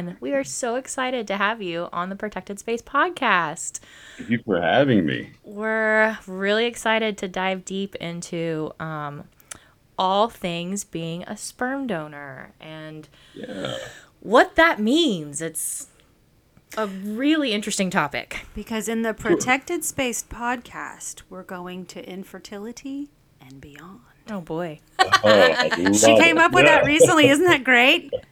Okay, well, Shaun, we are so excited to have you on the Protected Space podcast. Thank you for having me. We're really excited to dive deep into um, all things being a sperm donor and Yeah. what that means. It's a really interesting topic. Because in the Protected Space podcast, we're going to infertility and beyond. Oh boy. Oh, She came it. up with that recently. Isn't that great?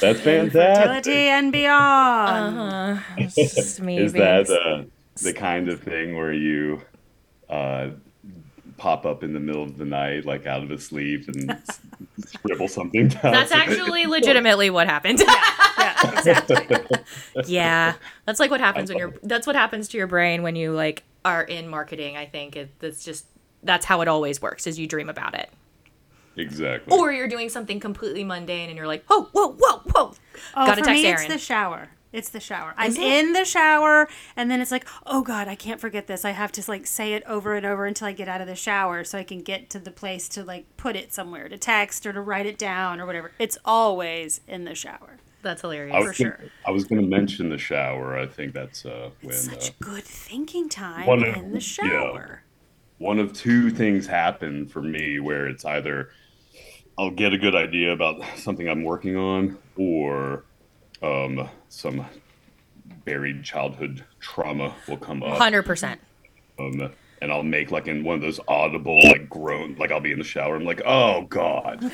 That's fantastic. Fertility and beyond. Uh, it's just me Is being that uh, the kind of thing where you uh, pop up in the middle of the night, like out of a sleep, and scribble something down? That's actually legitimately what happened. yeah, exactly. yeah, that's like what happens when you're. That's what happens to your brain when you like are in marketing. I think it, that's just that's how it always works. Is you dream about it, exactly. or you're doing something completely mundane and you're like, oh, whoa, whoa, whoa. Oh, Gotta for text me, Erin. it's the shower. It's the shower. I'm it? in the shower, and then it's like, oh God, I can't forget this. I have to like say it over and over until I get out of the shower, so I can get to the place to like put it somewhere, to text or to write it down or whatever. It's always in the shower. That's hilarious. I was for gonna, sure. I was going to mention the shower. I think that's uh, when Such uh, good thinking time One of- in the shower. yeah. one of two things happen for me where it's either I'll get a good idea about something I'm working on or um, some buried childhood trauma will come up. Hundred percent. Um, and I'll make like in one of those audible like groan, like I'll be in the shower. I'm like, oh god,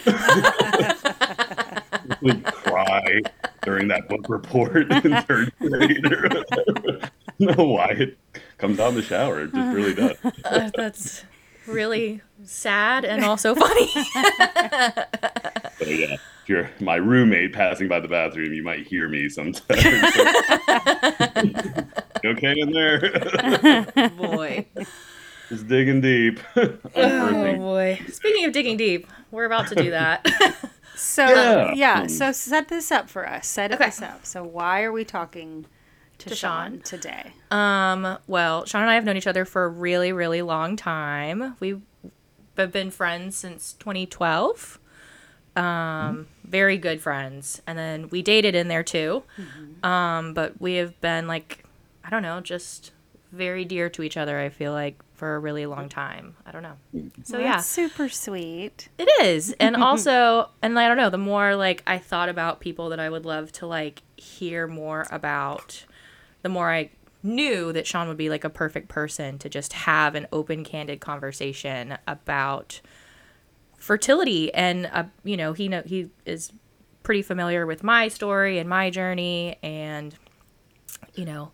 Would cry during that book report in third grade. or whatever. no, why it comes out in the shower. It just really does. Uh, that's really sad and also funny. So yeah, if you're my roommate passing by the bathroom, you might hear me sometimes. You okay in there? boy. Just digging deep. Oh boy. Speaking of digging deep, we're about to do that. So Yeah. yeah. Hmm. so set this up for us. Set Okay. this up. So why are we talking to, To Shaun, Shaun. today? Um, well, Shaun and I have known each other for a really, really long time. We've been friends since 2012. Um, very good friends. And then we dated in there too. Um, but we have been like, I don't know, just very dear to each other, I feel like, for a really long time. I don't know. So, yeah. That's super sweet. It is. And also, and I don't know, the more like I thought about people that I would love to like hear more about, the more I knew that Shaun would be like a perfect person to just have an open, candid conversation about fertility. And, uh, you know, he know he is pretty familiar with my story and my journey and, you know,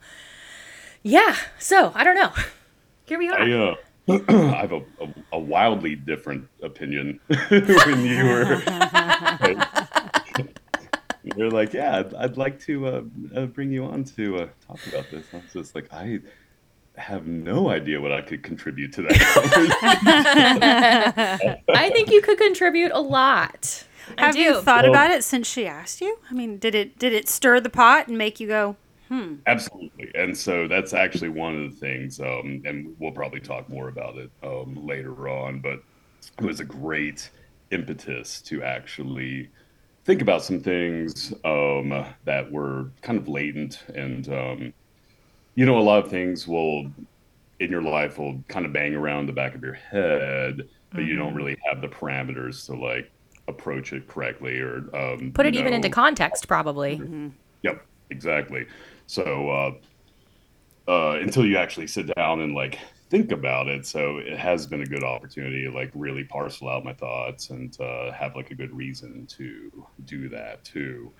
yeah. So I don't know. Here we are. I, uh, I have a, a, a wildly different opinion when you were. You're like, yeah, I'd, I'd like to uh, uh, bring you on to uh, talk about this. I was just like, I have no idea what I could contribute to that. I think you could contribute a lot. I Have you thought Well- about it since she asked you? I mean, did it did it stir the pot and make you go, Absolutely. And so that's actually one of the things, um, and we'll probably talk more about it um, later on, but it was a great impetus to actually think about some things um, that were kind of latent. And, um, you know, a lot of things will, in your life, will kind of bang around the back of your head, but you don't really have the parameters to like approach it correctly or um, Put it even know- into context, probably. Yep, exactly. So uh, uh, until you actually sit down and like think about it, so it has been a good opportunity to like really parcel out my thoughts and uh, have like a good reason to do that too.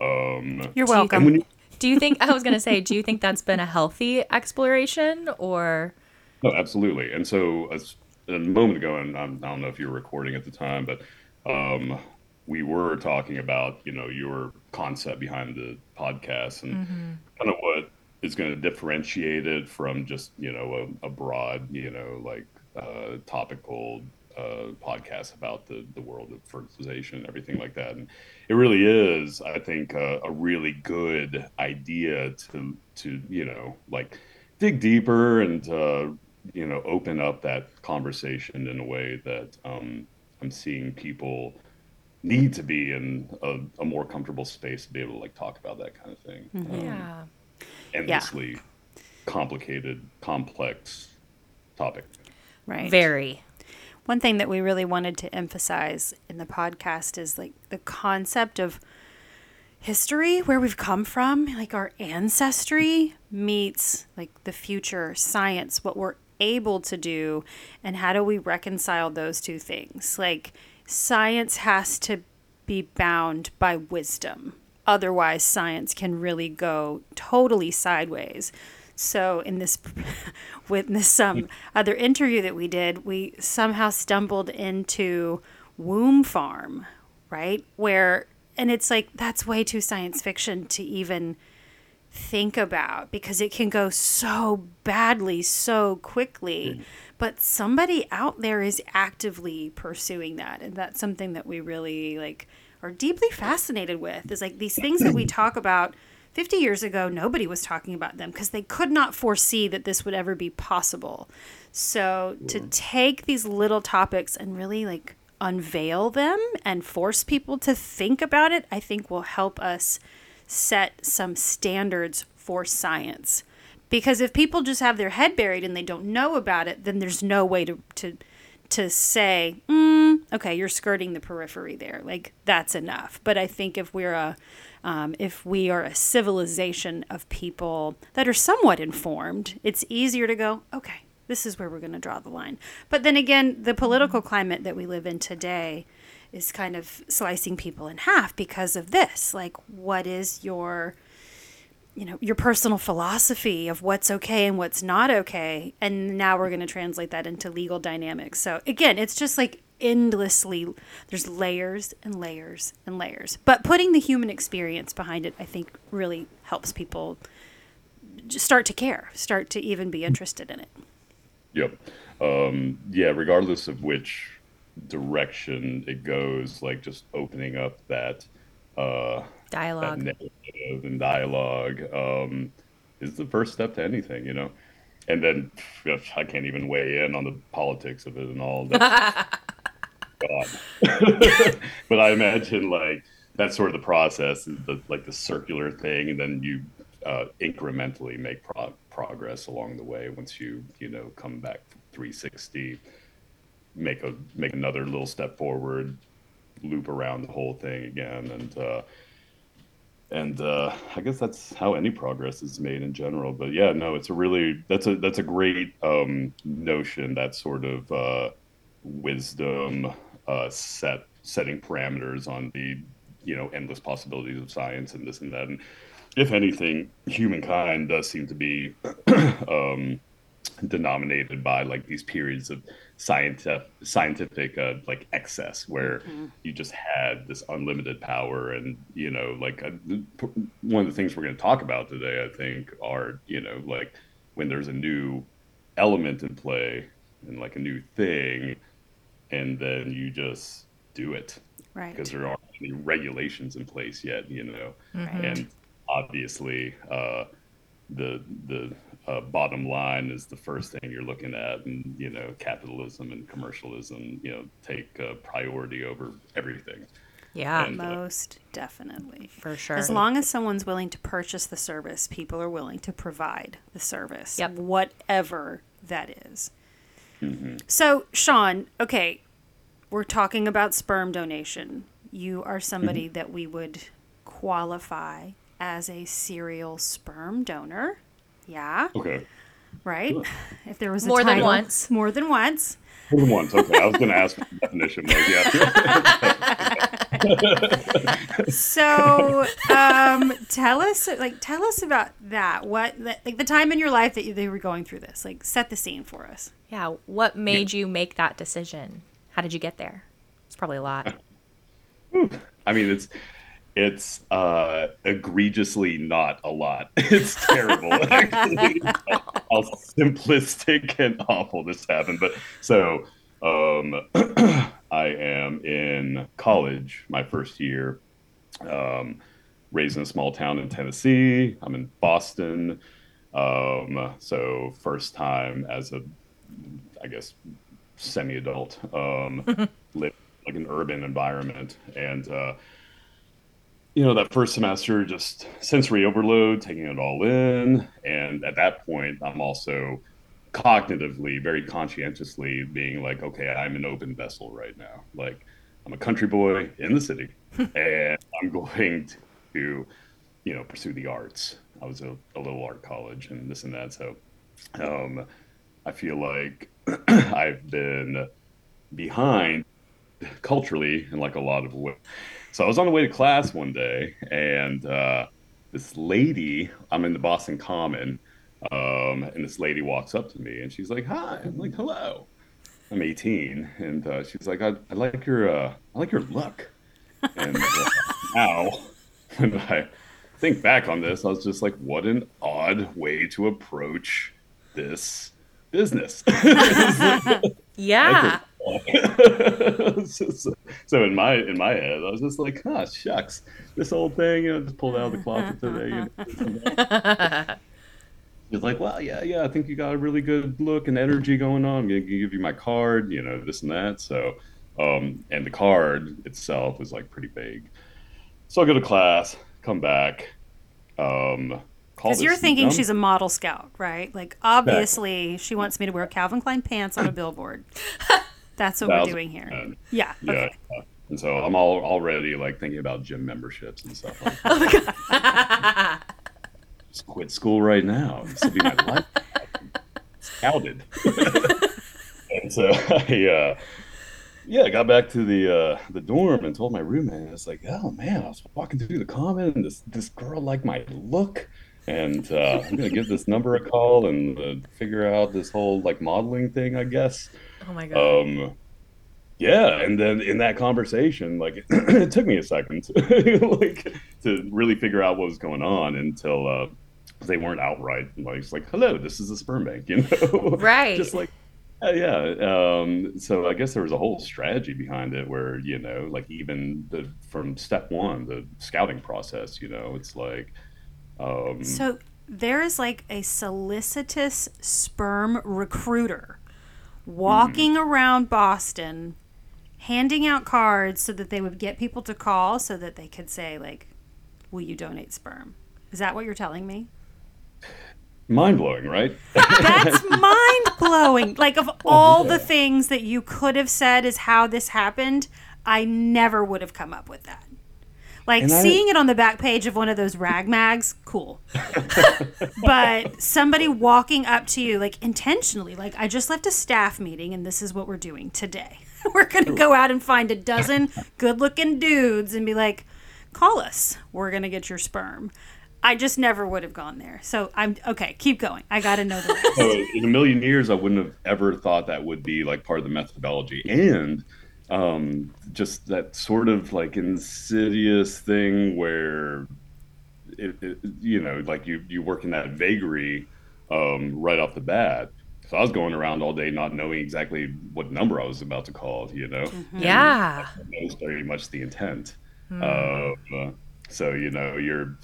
Um, "You're welcome." you, Do you think, I was going to say, do you think that's been a healthy exploration or? No, absolutely. And so as, a moment ago, and I'm, I don't know if you were recording at the time, but um, we were talking about you know your concept behind the podcast and kind of what is going to differentiate it from just you know a, a broad you know like uh, topical uh, podcast about the the world of fertilization and everything like that. And it really is, I think, uh, a really good idea to to you know like dig deeper and uh, you know open up that conversation in a way that um, I'm seeing people need to be in a, a, more comfortable space to be able to like talk about that kind of thing. Mm-hmm. Um, yeah. Endlessly yeah. complicated, complex topic. Right. Very. One thing that we really wanted to emphasize in the podcast is like the concept of history, where we've come from, like our ancestry meets like the future science, what we're able to do, and how do we reconcile those two things? Like science has to be bound by wisdom. Otherwise, science can really go totally sideways. So in this with this um, other interview that we did, we somehow stumbled into Womb Farm, right? Where and it's like that's way too science fiction to even think about because it can go so badly so quickly. Mm. But somebody out there is actively pursuing that and that's something that we really like are deeply fascinated with. Is like these things that we talk about 50 years ago, nobody was talking about them because they could not foresee that this would ever be possible. So to take these little topics and really like unveil them and force people to think about it, I think will help us set some standards for science. Because if people just have their head buried and they don't know about it, then there's no way to to to say, mm, okay, you're skirting the periphery there. Like that's enough. But I think if we're a um, if we are a civilization of people that are somewhat informed, it's easier to go, okay, this is where we're going to draw the line. But then again, the political climate that we live in today is kind of slicing people in half because of this. Like, what is your you know your personal philosophy of what's okay and what's not okay and now we're going to translate that into legal dynamics. So again it's just like endlessly there's layers and layers and layers. But putting the human experience behind it i think really helps people start to care start to even be interested in it. Yep. Um, yeah regardless of which direction it goes like just opening up that uh, dialogue and dialogue um, is the first step to anything you know and then I can't even weigh in on the politics of it and all. that. God. but I imagine like that's sort of the process, the, like the circular thing, and then you uh, incrementally make pro- progress along the way. Once you you know come back 360, make a make another little step forward, loop around the whole thing again, and uh, and uh, I guess that's how any progress is made in general. But yeah, no, it's a really that's a that's a great um, notion. That sort of uh, wisdom uh, set setting parameters on the you know endless possibilities of science and this and that. And if anything, humankind does seem to be um, denominated by like these periods of scientific scientific uh, like excess where mm-hmm. you just had this unlimited power and you know like uh, one of the things we're going to talk about today i think are you know like when there's a new element in play and like a new thing and then you just do it right because there aren't any regulations in place yet you know mm-hmm. and obviously uh, the the uh, bottom line is the first thing you're looking at and you know capitalism and commercialism you know take uh, priority over everything yeah and, uh, most definitely for sure as long as someone's willing to purchase the service people are willing to provide the service yep. whatever that is. Mm-hmm. So, Shaun, okay, we're talking about sperm donation. You are somebody mm-hmm. that we would qualify as a serial sperm donor. Yeah. Okay. Right? Sure. If there was more title, than once. More than once. More than once. Okay. I was going to ask what the definition was. Yeah. so, um, tell us, like, tell us about that. What, like, the time in your life that you, they were going through this. Like, set the scene for us. Yeah. What made yeah. you make that decision? How did you get there? It's probably a lot. I mean, it's it's uh, egregiously not a lot. It's terrible, actually. How simplistic and awful this happened. But so um, I am in college, my first year, um, raised in a small town in Tennessee. I'm in Boston. Um, so first time as a, I guess, semi-adult, um, lived like an urban environment, and uh, you know that first semester just sensory overload, taking it all in, and at that point, I'm also cognitively very conscientiously being like, okay, I'm an open vessel right now, like. I'm a country boy in the city, and I'm going to, you know, pursue the arts. I was a, a little art college and this and that. So um, I feel like I've been behind culturally in like a lot of ways. So I was on the way to class one day, and uh, this lady, I'm in the Boston Common, um, and this lady walks up to me and she's like, "Hi," I'm like, "Hello." I'm 18, and uh, she's like, I, I like your, uh, I like your look. And uh, now, when I think back on this, I was just like, what an odd way to approach this business. Yeah. So, so in my in my head, I was just like, "Ah, shucks, this old thing, you know, just pulled out of the closet today." You know, He's like, well, yeah, yeah, I think you got a really good look and energy going on. I'm gonna give you my card, you know, this and that. So, um, and the card itself was like pretty big. So I go to class, come back, um, Because you're thinking num- she's a model scout, right? Like, obviously, she wants me to wear Calvin Klein pants on a billboard. That's what we're doing here. Yeah. Yeah. Okay. And so I'm all already like thinking about gym memberships and stuff like that. Just quit school right now. This will be my life. Scouted. and so I, uh, yeah, I got back to the uh, the dorm and told my roommate. I was like, "Oh man, I was walking through the common, and this this girl liked my look, and uh, I'm gonna give this number a call and uh, figure out this whole like modeling thing, I guess." Oh my god. um yeah and then in that conversation like it took me a second like to really figure out what was going on until uh they weren't outright like it's like hello this is a sperm bank you know Right. just like uh, yeah um so i guess there was a whole strategy behind it where you know like even the from step one the scouting process you know it's like um So there is like a solicitous sperm recruiter walking around Boston handing out cards so that they would get people to call so that they could say like will you donate sperm? Is that what you're telling me? Mind-blowing right? That's mind blowing like of oh, all the things that you could have said is how this happened i never would have come up with that like And I- seeing it on the back page of one of those rag mags cool. But somebody walking up to you like intentionally like i just left a staff meeting and this is what we're doing today. We're gonna go out and find a dozen good looking dudes and be like call us. We're gonna get your sperm. I just never would have gone there. So i'm okay keep going. I gotta know the rest. so in a million years, I wouldn't have ever thought that would be like part of the methodology, and um, just that sort of like insidious thing where it, it, you know, like you you work in that vagary um, right off the bat. So I was going around all day not knowing exactly what number I was about to call. You know, yeah. that was very much the intent. Uh, so you know, you're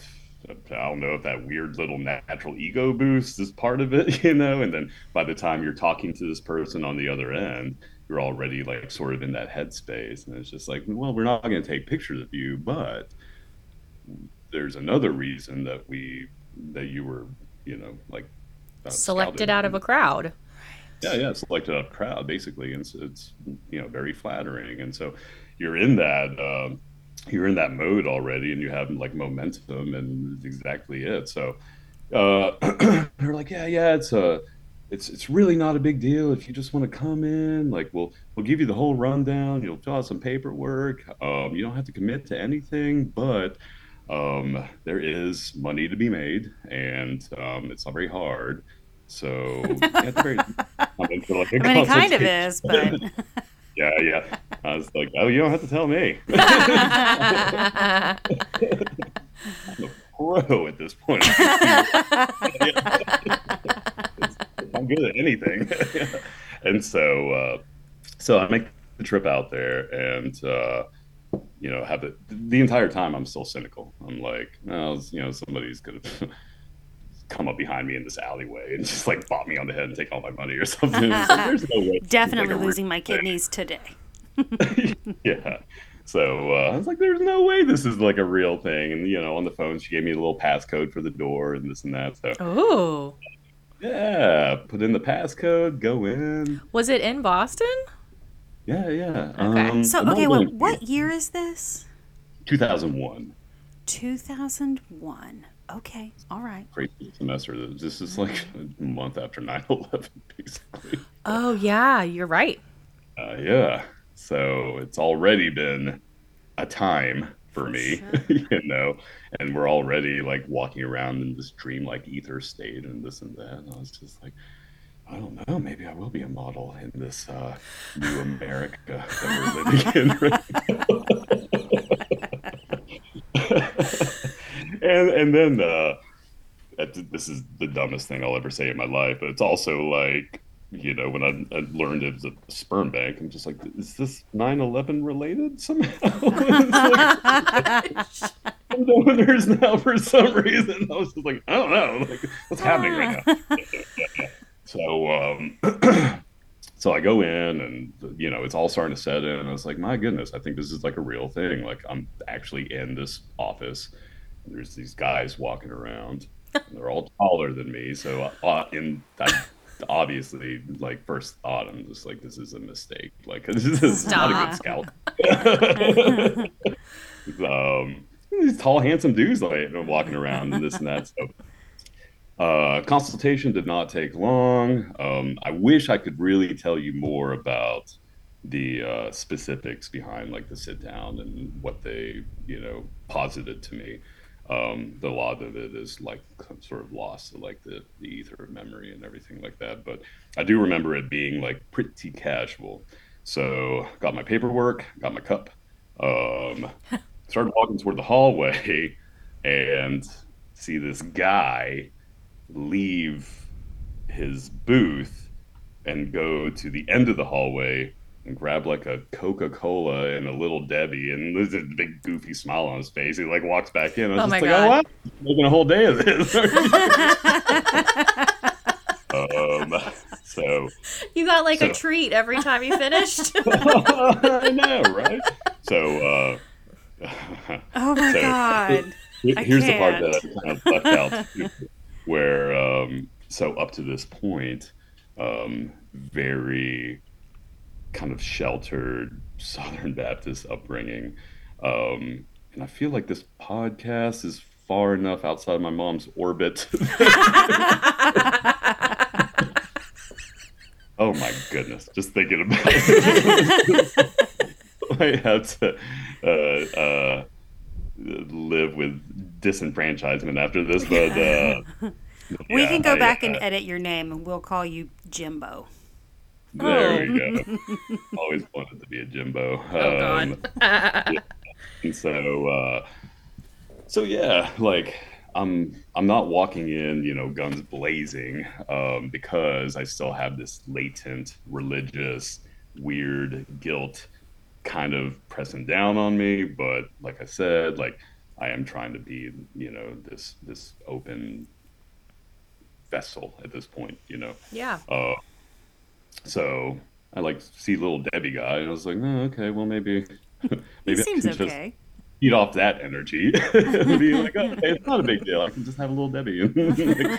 I don't know if that weird little natural ego boost is part of it, you know, and then by the time you're talking to this person on the other end, already like sort of in that headspace, and it's just like, well, we're not going to take pictures of you, but there's another reason that we that you were, you know, like uh, Selected out of a crowd. Yeah, yeah, selected out of crowd basically, and it's, it's you know very flattering, and so you're in that um, you're in that mode already, and you have like momentum, and it's exactly it. So uh, they're like, yeah, yeah, it's a it's it's really not a big deal if you just want to come in. Like we'll we'll give you the whole rundown. You'll fill out some paperwork. Um, you don't have to commit to anything, but um, there is money to be made, and um, it's not very hard. So very, I'm like a I mean, it kind of is, but Yeah, yeah. I was like, oh, you don't have to tell me. I'm a pro at this point. I'm good at anything. and so, uh, so I make the trip out there, and uh, you know, have it the entire time. I'm still cynical. I'm like, well, you know, somebody's gonna come up behind me in this alleyway and just like bop me on the head and take all my money or something. Like, There's no way. definitely losing my real thing. kidneys today. yeah. So uh, I was like, "There's no way this is like a real thing." And you know, on the phone, she gave me a little passcode for the door and this and that. So Oh. Yeah, put in the passcode, go in. Was it in Boston? Yeah, yeah. Okay. Um, So okay, have what what year is this? 2001. 2001. Okay, all right. Crazy semester. This is like a month after 9/11, basically. Oh yeah, you're right. Uh, yeah. So it's already been a time for me, you know, and we're already like walking around in this dreamlike ether state and this and that. And I was just like, I don't know, maybe I will be a model in this uh, new America that we're living in right now. and and then uh, this is the dumbest thing I'll ever say in my life, but it's also like you know, when I, I learned it was a sperm bank, I'm just like, is this 9 11 related somehow? Like, I'm winners now for some reason. I was just like, I don't know. Like, what's happening right now? so, um, so I go in and, you know, it's all starting to set in. I was like, my goodness, I think this is like a real thing. Like, I'm actually in this office. And there's these guys walking around. And they're all taller than me. So, uh, in I, obviously, like first thought, I'm just like, this is a mistake. Like this is not a good scout. um, these tall, handsome dudes like walking around and this and that. So, uh, consultation did not take long. Um, I wish I could really tell you more about the uh, specifics behind like the sit down and what they, you know, posited to me um, the lot of it is like sort of lost to like the, the ether of memory and everything like that. But I do remember it being like pretty casual. So got my paperwork, got my cup, um, started walking toward the hallway, and see this guy leave his booth and go to the end of the hallway and grab like a Coca Cola and a little Debbie, and there's a big goofy smile on his face. He like walks back in. I was Oh just like, God. oh wow, making a whole day of this. um, so You got like a treat every time you finished. I know, right? So uh, Oh my So- god. Here's the part that I kind of left out, too, where um, so up to this point, um, very kind of sheltered Southern Baptist upbringing, um, and I feel like this podcast is far enough outside my mom's orbit. oh my goodness! Just thinking about it, I have to. Uh, uh, live with disenfranchisement after this, but uh, we yeah, can go I, back uh, and edit your name and we'll call you Jimbo. There we go. Always wanted to be a Jimbo. oh Um, god. and so, uh, so yeah, like I'm I'm not walking in, you know, guns blazing, um, because I still have this latent religious weird guilt kind of pressing down on me. But like I said, like I am trying to be, you know, this this open vessel at this point, you know. yeah. Uh, so I like see little Debbie guy, and I was like, oh, okay, well maybe maybe I seems can just okay. feed off that energy and be like, oh, okay, it's not a big deal. I can just have a little Debbie.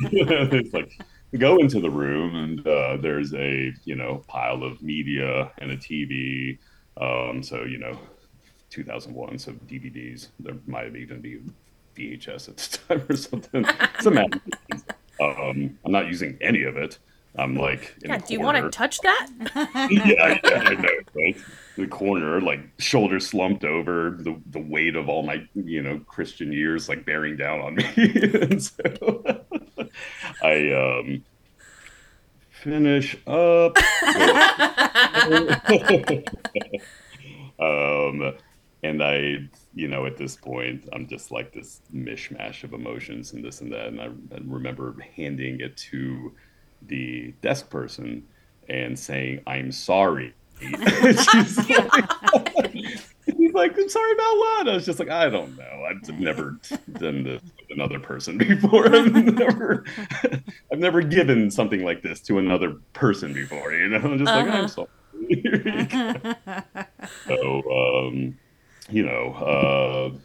Like, it's like go into the room, and uh, there's a you know pile of media and a TV. Um, so you know, 2001, so DVDs. There might have even be VHS at the time or something. Some magazines. um, I'm not using any of it. I'm like, in Yeah. Do you want to touch that? yeah, yeah, I know, right? The corner, like shoulders slumped over, the the weight of all my you know Christian years like bearing down on me, so I um finish up. um, and I, you know, at this point, I'm just like this mishmash of emotions and this and that, and I, I remember handing it to the desk person and saying, "I'm sorry." she's, like, she's like, "I'm sorry about what?" I was just like, "I don't know. I've never done this with another person before. I've never, I've never given something like this to another person before. You know, I'm just like, Uh-huh. I'm sorry." so, um, you know, uh,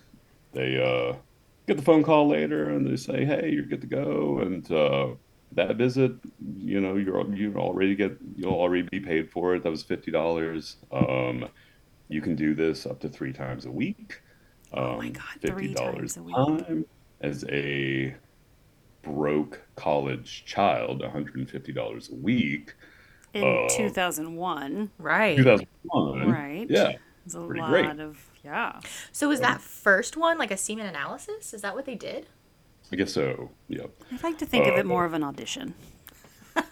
they uh, get the phone call later and they say, "Hey, you're good to go," and uh, that visit, you know, you're you already get you'll already be paid for it. That was fifty dollars. Um, you can do this up to three times a week. Um, Oh my God, three times a week. time as a broke college child, one hundred and fifty dollars a week. In Uh, 2001, Right. 2001. right? Yeah. It's a lot great. of yeah. So was that first one like a semen analysis? Is that what they did? I guess so. Yep. I'd like to think of Uh, it more of an audition. All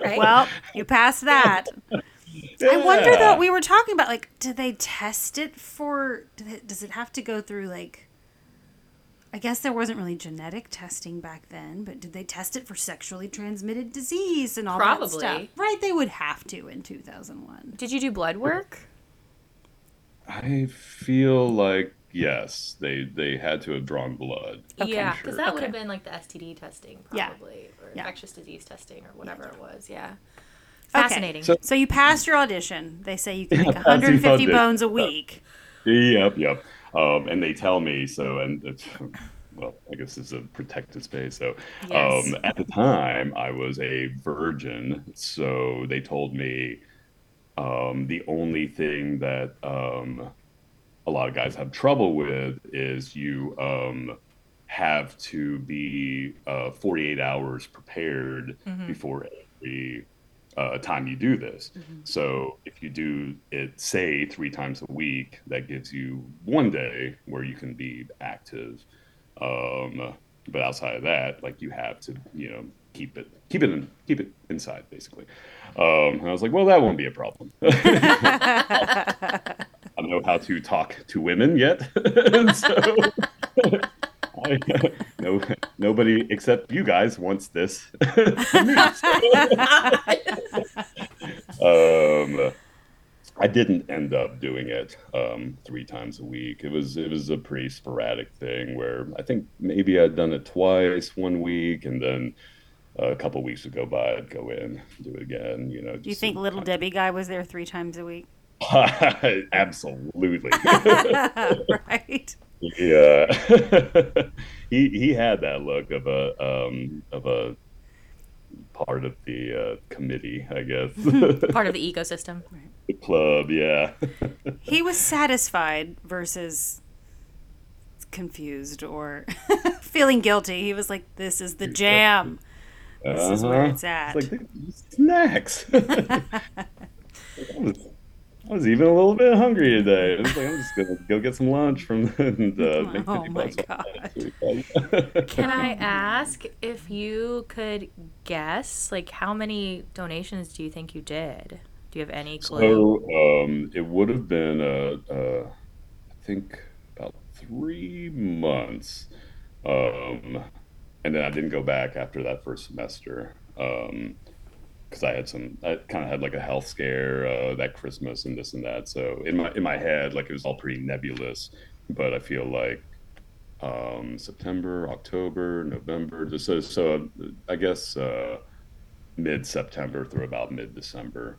right. Well, you passed that. I wonder though. We were talking about like, do they test it for? Do they, does it have to go through like? I guess there wasn't really genetic testing back then, but did they test it for sexually transmitted disease and all that stuff? Right, they would have to in 2001. did you do blood work? I feel like yes, they they had to have drawn blood. Okay. yeah, Sure. because that would have been like the STD testing, Yeah. probably, or Yeah. infectious disease testing, or whatever it was. Yeah. Okay. Fascinating. So- So you passed your audition. They say you can Yeah, make 150 bones a week. Yep, yep. Um, and they tell me so, and it's, well, I guess it's a protected space. So, Yes. um, at the time, I was a virgin, so they told me um, the only thing that um, a lot of guys have trouble with is you um, have to be uh, 48 hours prepared before every uh, time you do this. So if you do it, say, three times a week, that gives you one day where you can be active. Um, but outside of that, like you have to, you know, keep it, keep it, in, keep it inside, basically. Um, and I was like, well, that won't be a problem. Know how to talk to women yet, so I, no, nobody except you guys wants this. um, I didn't end up doing it um, three times a week. It was it was a pretty sporadic thing where I think maybe I'd done it twice one week, and then a couple weeks would go by, I'd go in, do it again. You know. Do you think Little Debbie guy was there three times a week? Absolutely. right. yeah. he he had that look of a um of a part of the uh, committee, I guess. Part of the ecosystem. the club, yeah. He was satisfied versus confused or feeling guilty. He was like, "This is the jam. This is where Uh-huh. it's at." It's like snacks. I was, even a little bit hungry today. I was like, I'm just gonna go get some lunch from and uh, make Oh my God. Can I ask if you could guess, like, how many donations do you think you did? Do you have any clue? So um, it would have been, uh, uh, I think, about three months, um, and then I didn't go back after that first semester because I had some, I kind of had like a health scare uh, that Christmas and this and that. So in my in my head, like it was all pretty nebulous. But I feel like um, September, October, November, so so I guess uh, mid September through about mid December,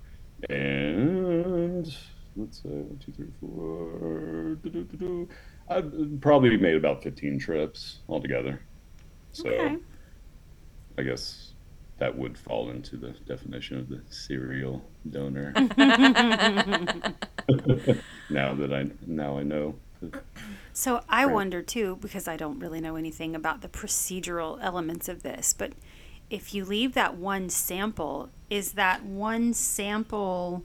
and let's say one, two, three, four. doo-doo-doo-doo. I probably made about fifteen trips altogether. So Okay. I guess that would fall into the definition of the serial donor. now that I now I know. So I Right. wonder too, because I don't really know anything about the procedural elements of this, but if you leave that one sample, is that one sample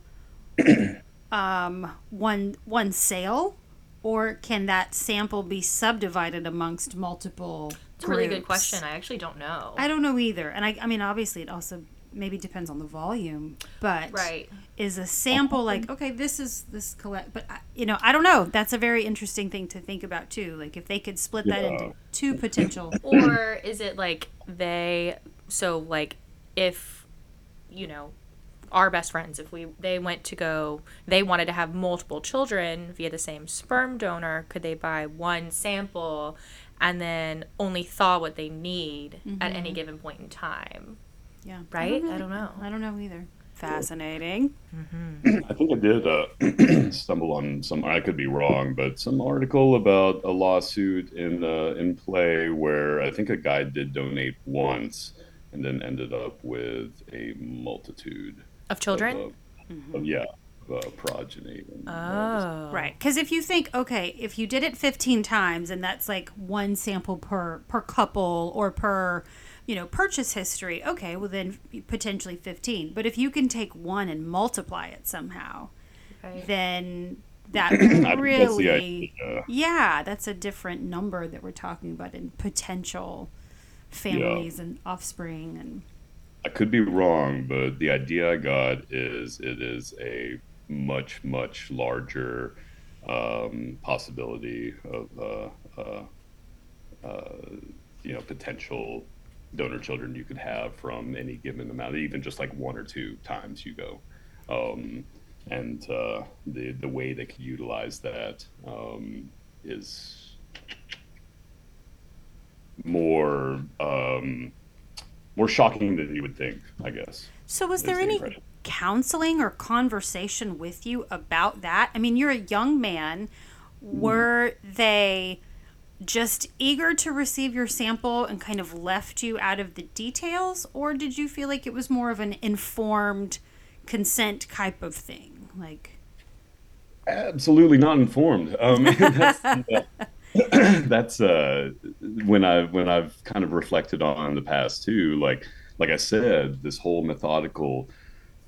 um, one one sale, or can that sample be subdivided amongst multiple? It's a really good question. I actually don't know. I don't know either, and I, I mean, obviously, it also maybe depends on the volume, but Right. is a sample like okay this is this collect but I, you know i don't know that's a very interesting thing to think about too like if they could split that into two potential or is it like they so like if you know our best friends if we they went to go they wanted to have multiple children via the same sperm donor could they buy one sample and then only thaw what they need at any given point in time. Yeah. Right? I i don't know. I don't know either. Fascinating. I think I did uh, stumble on some. I could be wrong, but some article about a lawsuit in uh, in play where I think a guy did donate once and then ended up with a multitude Of children? Of, uh, of, yeah, of, uh, progeny. And, oh. Right. Because if you think, okay, if you did it 15 times and that's like one sample per per couple or per, you know, purchase history, okay, well then potentially 15. But if you can take one and multiply it somehow, Right. then that I think that's the really, idea. yeah, that's a different number that we're talking about in potential families and offspring and I could be wrong, but the idea I got is it is a much much larger um, possibility of uh, uh, uh, you know potential donor children you could have from any given amount, even just like one or two times you go. Um, and uh, the the way they could utilize that um, is more um, more shocking than you would think, I guess. So, was there the any impression. Counseling or conversation with you about that? I mean, you're a young man. Were they just eager to receive your sample and kind of left you out of the details? Or did you feel like it was more of an informed consent type of thing? Like, absolutely not informed. Um, that's uh, that's uh, when I when I've kind of reflected on the past too. Like like I said, this whole methodical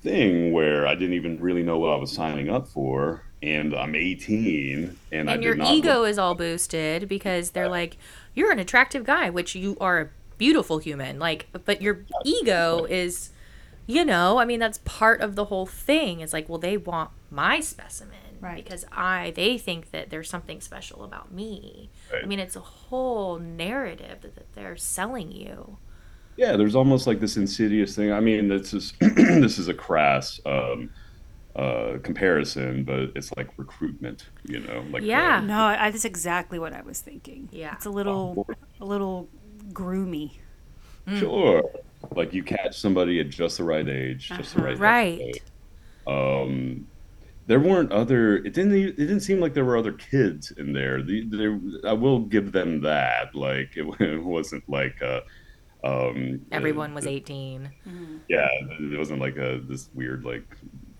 thing where I didn't even really know what I was signing up for, and I'm 18, and, I And did your not ego is all boosted because they're like, you're an attractive guy, which you are a beautiful human. Like, but your ego is, you know, I mean, that's part of the whole thing. It's like, well, they want my specimen Right. because I, they think that there's something special about me. I mean, it's a whole narrative that, that they're selling you. Yeah there's almost like this insidious thing i mean this is this is a crass um uh comparison but it's like recruitment you know like Yeah. no, I, that's exactly what I was thinking. Yeah. It's a little, a little groomy. uh, sure like you catch somebody at just the right age just the Uh-huh. right Right. um there weren't other it didn't e- it didn't seem like there were other kids in there the, there i will give them that like it, it wasn't like uh um Everyone was 18. yeah it wasn't like a this weird like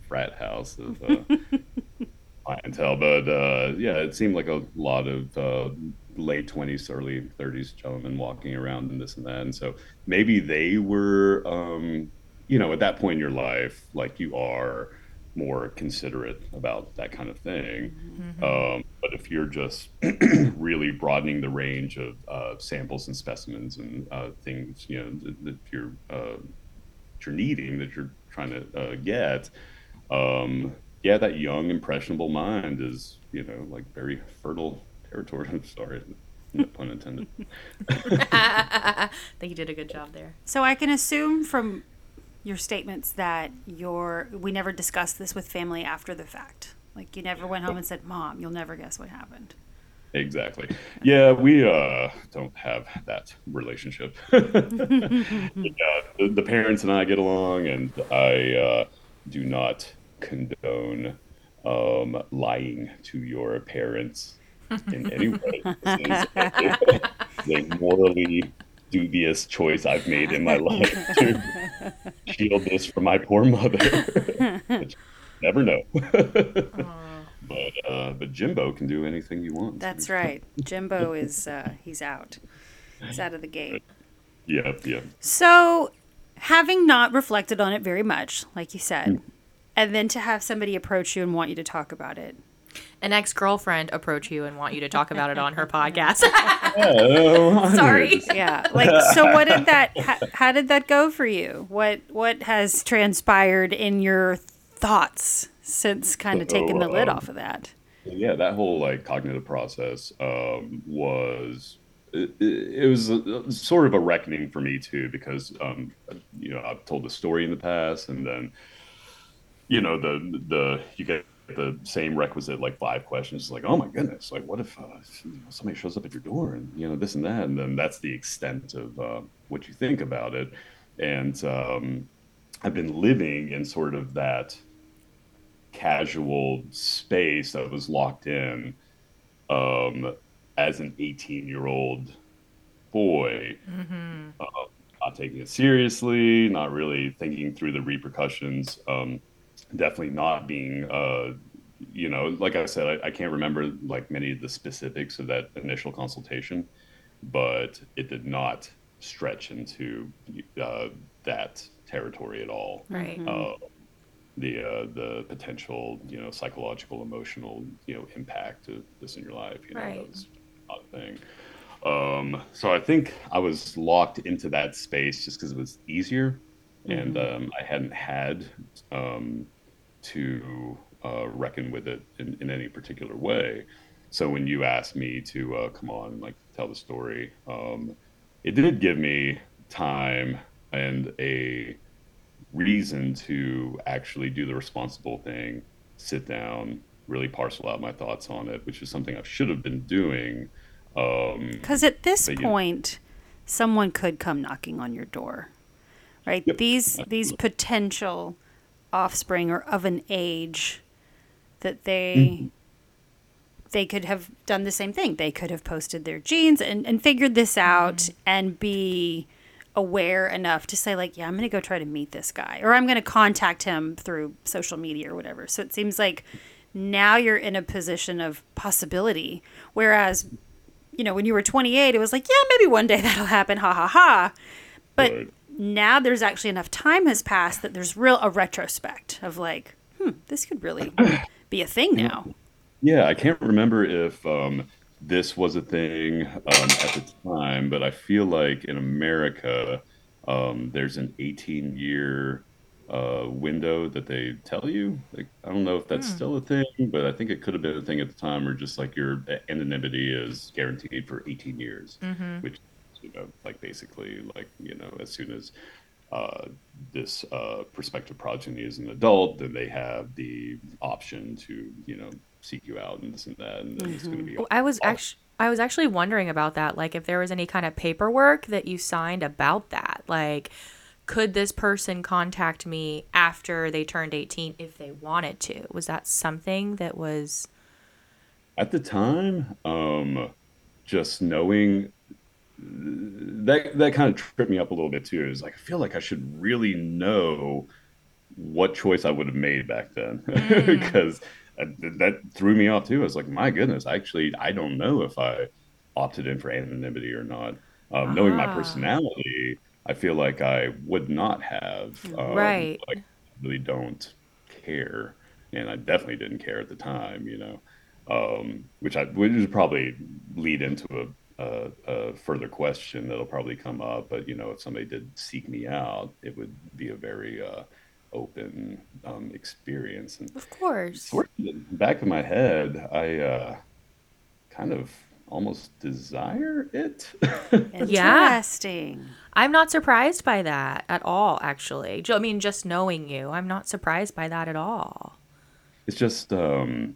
frat house of uh, clientele but uh yeah it seemed like a lot of uh late 20s early 30s gentlemen walking around and this and that and so maybe they were um you know at that point in your life like you are more considerate about that kind of thing. Um, but if you're just really broadening the range of uh, samples and specimens and uh, things you know that, that you're uh, that you're needing that you're trying to uh, get um, yeah that young impressionable mind is you know like very fertile territory. I'm sorry no pun intended. I think you did a good job there. So I can assume from your statements that your we never discussed this with family after the fact. Like you never went home and said, "Mom, you'll never guess what happened." Exactly. Yeah, we uh, don't have that relationship. yeah, the, the parents and I get along, and I uh, do not condone um, lying to your parents in any way. This is a, a morally dubious choice I've made in my life to shield this from my poor mother. Never know. But uh, but Jimbo can do anything he wants. That's right. Jimbo is uh, he's out. He's out of the gate. Yep, yep. So, having not reflected on it very much, like you said, and then to have somebody approach you and want you to talk about it. An ex girlfriend approach you and want you to talk about it on her podcast. Oh, Sorry. Yeah. Like so what did that how, how did that go for you? What what has transpired in your thoughts since kind of taking the lid um, off of that? yeah, that whole like cognitive process um, was it, it was a, sort of a reckoning for me too because um, you know I've told the story in the past and then you know the the you get the same requisite like five questions like oh my goodness like what if uh, somebody shows up at your door and you know this and that and then that's the extent of uh, what you think about it. And um, I've been living in sort of that casual space that was locked in um, as an 18 year old boy, uh, not taking it seriously, not really thinking through the repercussions, um, definitely not being, uh, you know, like I said, I, I can't remember like many of the specifics of that initial consultation, but it did not stretch into uh, that territory at all. Right. Uh, the uh, the potential, you know, psychological, emotional, you know, impact of this in your life. You know, Right. that was not a thing. Um, so I think I was locked into that space just because it was easier, and um, I hadn't had um, to uh, reckon with it in, in any particular way. So when you asked me to uh, come on and like tell the story, um, it did give me time and a reason to actually do the responsible thing, sit down, really parcel out my thoughts on it, which is something I should have been doing. Um, Because at this But point, someone could come knocking on your door, right? Yep, These these potential offspring are of an age that they Mm-hmm. they could have done the same thing. They could have posted their genes and, and figured this out Mm-hmm. and be aware enough to say like, yeah, I'm going to go try to meet this guy or I'm going to contact him through social media or whatever. So it seems like now you're in a position of possibility whereas you know, when you were 28, it was like, yeah, maybe one day that'll happen, ha ha ha. But Right. Now there's actually enough time has passed that there's real a retrospect of like, hmm, this could really be a thing now. Yeah, I can't remember if um, this was a thing um, at the time, but I feel like in America, um, there's an 18 year uh, window that they tell you. Like, I don't know if that's still a thing, but I think it could have been a thing at the time or just like your anonymity is guaranteed for 18 years, which, you know, like basically, like, you know, as soon as uh, this uh, prospective progeny is an adult, then they have the option to, you know, seek you out and this and that, and then it's going to be. Well, I was actually I was actually wondering about that, like if there was any kind of paperwork that you signed about that. Like could this person contact me after they turned 18 if they wanted to? Was that something that was At the time, um, just knowing that that kind of tripped me up a little bit too. It was like I feel like I should really know what choice I would have made back then because that, that threw me off too. I was like, my goodness, actually, I don't know if I opted in for anonymity or not. Um, Knowing my Ah. personality, I feel like I would not have. Um, Right. Like, I really don't care, and I definitely didn't care at the time. You know, um, which I which would probably lead into a, a, a further question that'll probably come up. But you know, if somebody did seek me out, it would be a very uh, open um, experience. And Of course. sort of in back of my head, I uh, kind of almost desire it. Interesting. I'm not surprised by that at all actually. Ju- I mean just knowing you, I'm not surprised by that at all. it's just um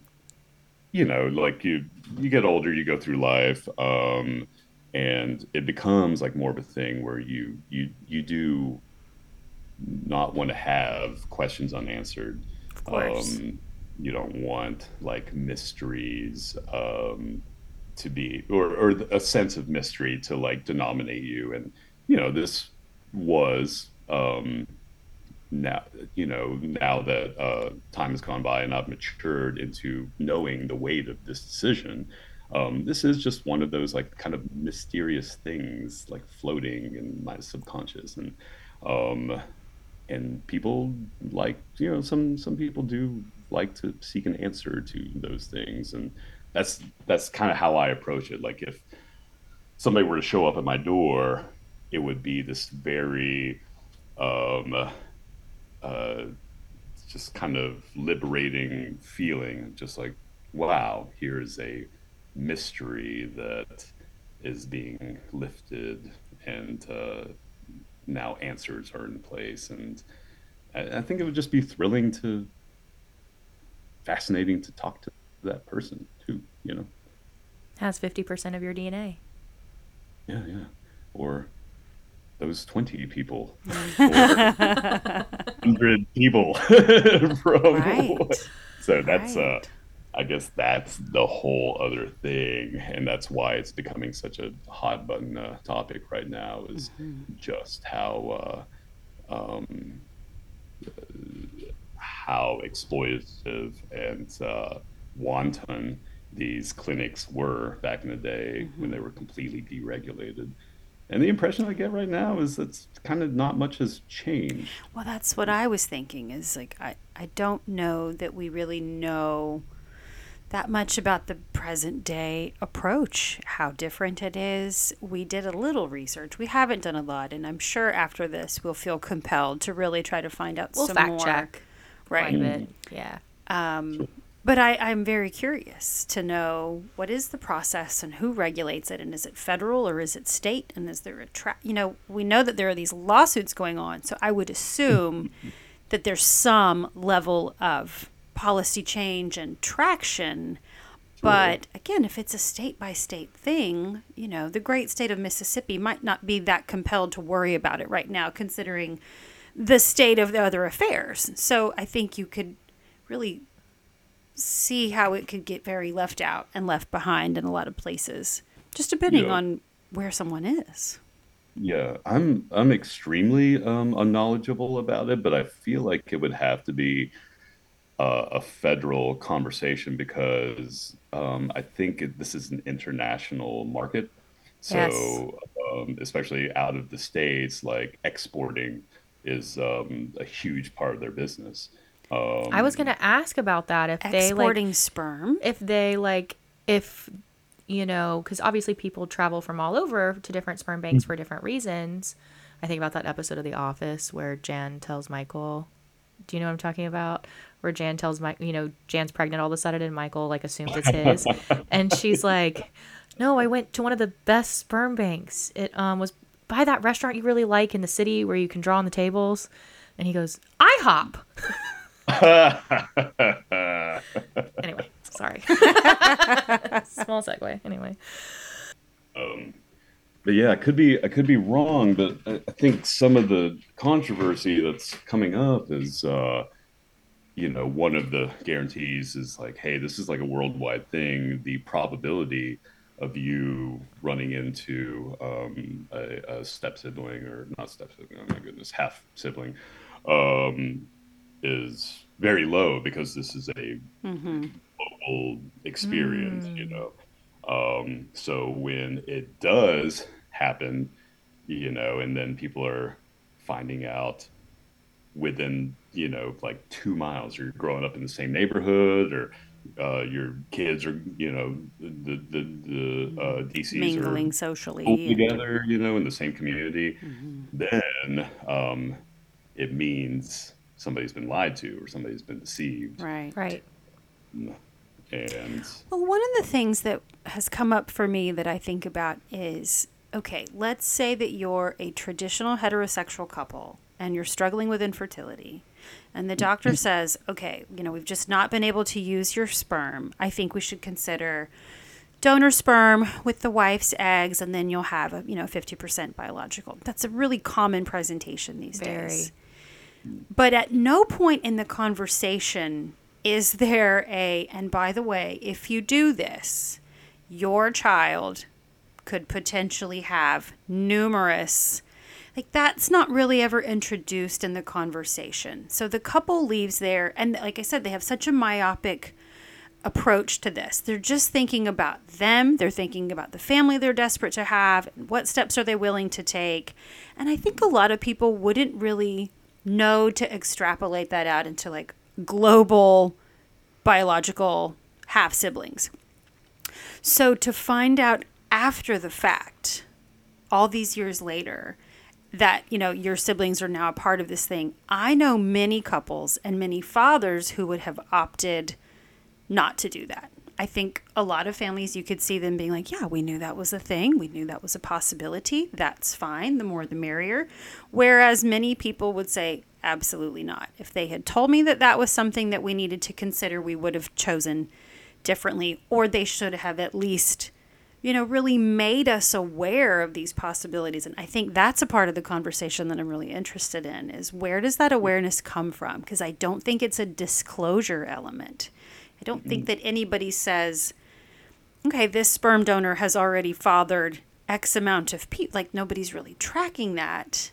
you know like you you get older you go through life um and it becomes like more of a thing where you you you do not want to have questions unanswered Of course. um you don't want like mysteries um to be or or a sense of mystery to like denominate you and you know this was um now you know now that uh, time has gone by and I've matured into knowing the weight of this decision. Um, this is just one of those like kind of mysterious things like floating in my subconscious and um, and people like you know some some people do like to seek an answer to those things and that's that's kind of how I approach it. Like if somebody were to show up at my door, it would be this very um, uh, just kind of liberating feeling, just like, wow, here's a mystery that is being lifted, and uh, now answers are in place. And I, I think it would just be thrilling to, fascinating to talk to that person too, you know? Has 50% of your DNA. Yeah, yeah. Or those 20 people. Or 100 people. From Right. so that's uh i guess that's the whole other thing and that's why it's becoming such a hot button uh, topic right now is just how uh um how exploitative and uh, wanton these clinics were back in the day when they were completely deregulated. And the impression I get right now is that kind of not much has changed. Well, that's what I was thinking is like I I don't know that we really know that much about the present day approach, how different it is. We did a little research. We haven't done a lot, and I'm sure after this we'll feel compelled to really try to find out We'll some fact more. check Right. quite a. Yeah. Um, but I, I'm very curious to know what is the process and who regulates it, and is it federal or is it state, and is there a tra- You know, we know that there are these lawsuits going on, so I would assume that there's some level of policy change and traction. But again, if it's a state by state thing, you know, the great state of Mississippi might not be that compelled to worry about it right now, considering the state of the other affairs. So I think you could really see how it could get very left out and left behind in a lot of places, just depending Yeah. on where someone is. Yeah, I'm I'm extremely um, unknowledgeable about it, but I feel like it would have to be uh, a federal conversation because um, I think it, this is an international market. So, Yes. um, especially out of the states, like exporting is um, a huge part of their business. Um, I was gonna ask about that if they like Exporting sperm. if they like if you know because obviously people travel from all over to different sperm banks for different reasons. I think about that episode of the office where jan tells michael do you know what i'm talking about? Where jan tells mike you know jan's pregnant all of a sudden and michael like assumes it's his. And she's like no i went to one of the best sperm banks. It um was by that restaurant you really like in the city where you can draw on the tables. And he goes ihop anyway sorry small segue anyway Um, But yeah, I could be I could be wrong, but I, I think some of the controversy that's coming up is, uh, you know, one of the guarantees is like, hey, this is like a worldwide thing. The probability of you running into um, a, a step sibling or not step sibling, oh my goodness, half sibling, um, is very low because this is a local experience, you know. Um, so when it does happen, you know, and then people are finding out within, you know, like two miles, you're growing up in the same neighborhood, or uh, your kids are, you know, the the the uh, DCs mingling are socially. all and- together, you know, in the same community, then um, it means somebody's been lied to or somebody's been deceived, Right. right and Well, one of the things that has come up for me that I think about is okay, let's say that you're a traditional heterosexual couple and you're struggling with infertility. And the doctor says, okay, you know, we've just not been able to use your sperm. I think we should consider donor sperm with the wife's eggs, and then you'll have a, you know, 50% biological. That's a really common presentation these Very. days. But at no point in the conversation is there a, and by the way, if you do this, your child could potentially have numerous. Like, that's not really ever introduced in the conversation. So the couple leaves there, and like I said, they have such a myopic approach to this. They're just thinking about them, they're thinking about the family they're desperate to have, what steps are they willing to take. And I think a lot of people wouldn't really know to extrapolate that out into like global biological half siblings. So to find out after the fact, all these years later, that you know your siblings are now a part of this thing. I know many couples and many fathers who would have opted not to do that. I think a lot of families you could see them being like, "Yeah, we knew that was a thing. We knew that was a possibility. That's fine. The more the merrier." Whereas many people would say, "Absolutely not. If they had told me that that was something that we needed to consider, we would have chosen differently or they should have at least you know, really made us aware of these possibilities. And I think that's a part of the conversation that I'm really interested in is where does that awareness come from? Because I don't think it's a disclosure element. I don't think that anybody says, okay, this sperm donor has already fathered X amount of people. Like nobody's really tracking that.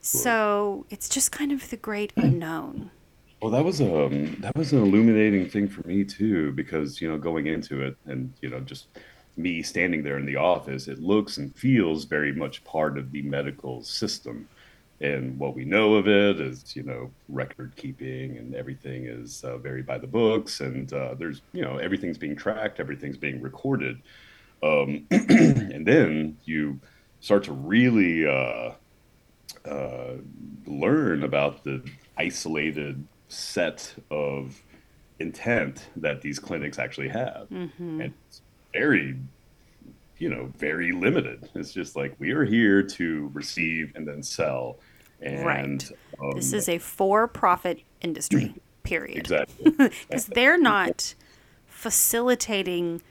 So it's just kind of the great unknown. Well, that was um that was an illuminating thing for me too, because you know going into it and you know just me standing there in the office, it looks and feels very much part of the medical system. And what we know of it is, you know, record keeping and everything is uh, very by the books. And uh, there's, you know, everything's being tracked, everything's being recorded. Um, and then you start to really uh, uh, learn about the isolated set of intent that these clinics actually have. And it's very, you know, very limited. It's just like we are here to receive and then sell. And Right. um, This is a for profit industry, period. exactly Because they're not facilitating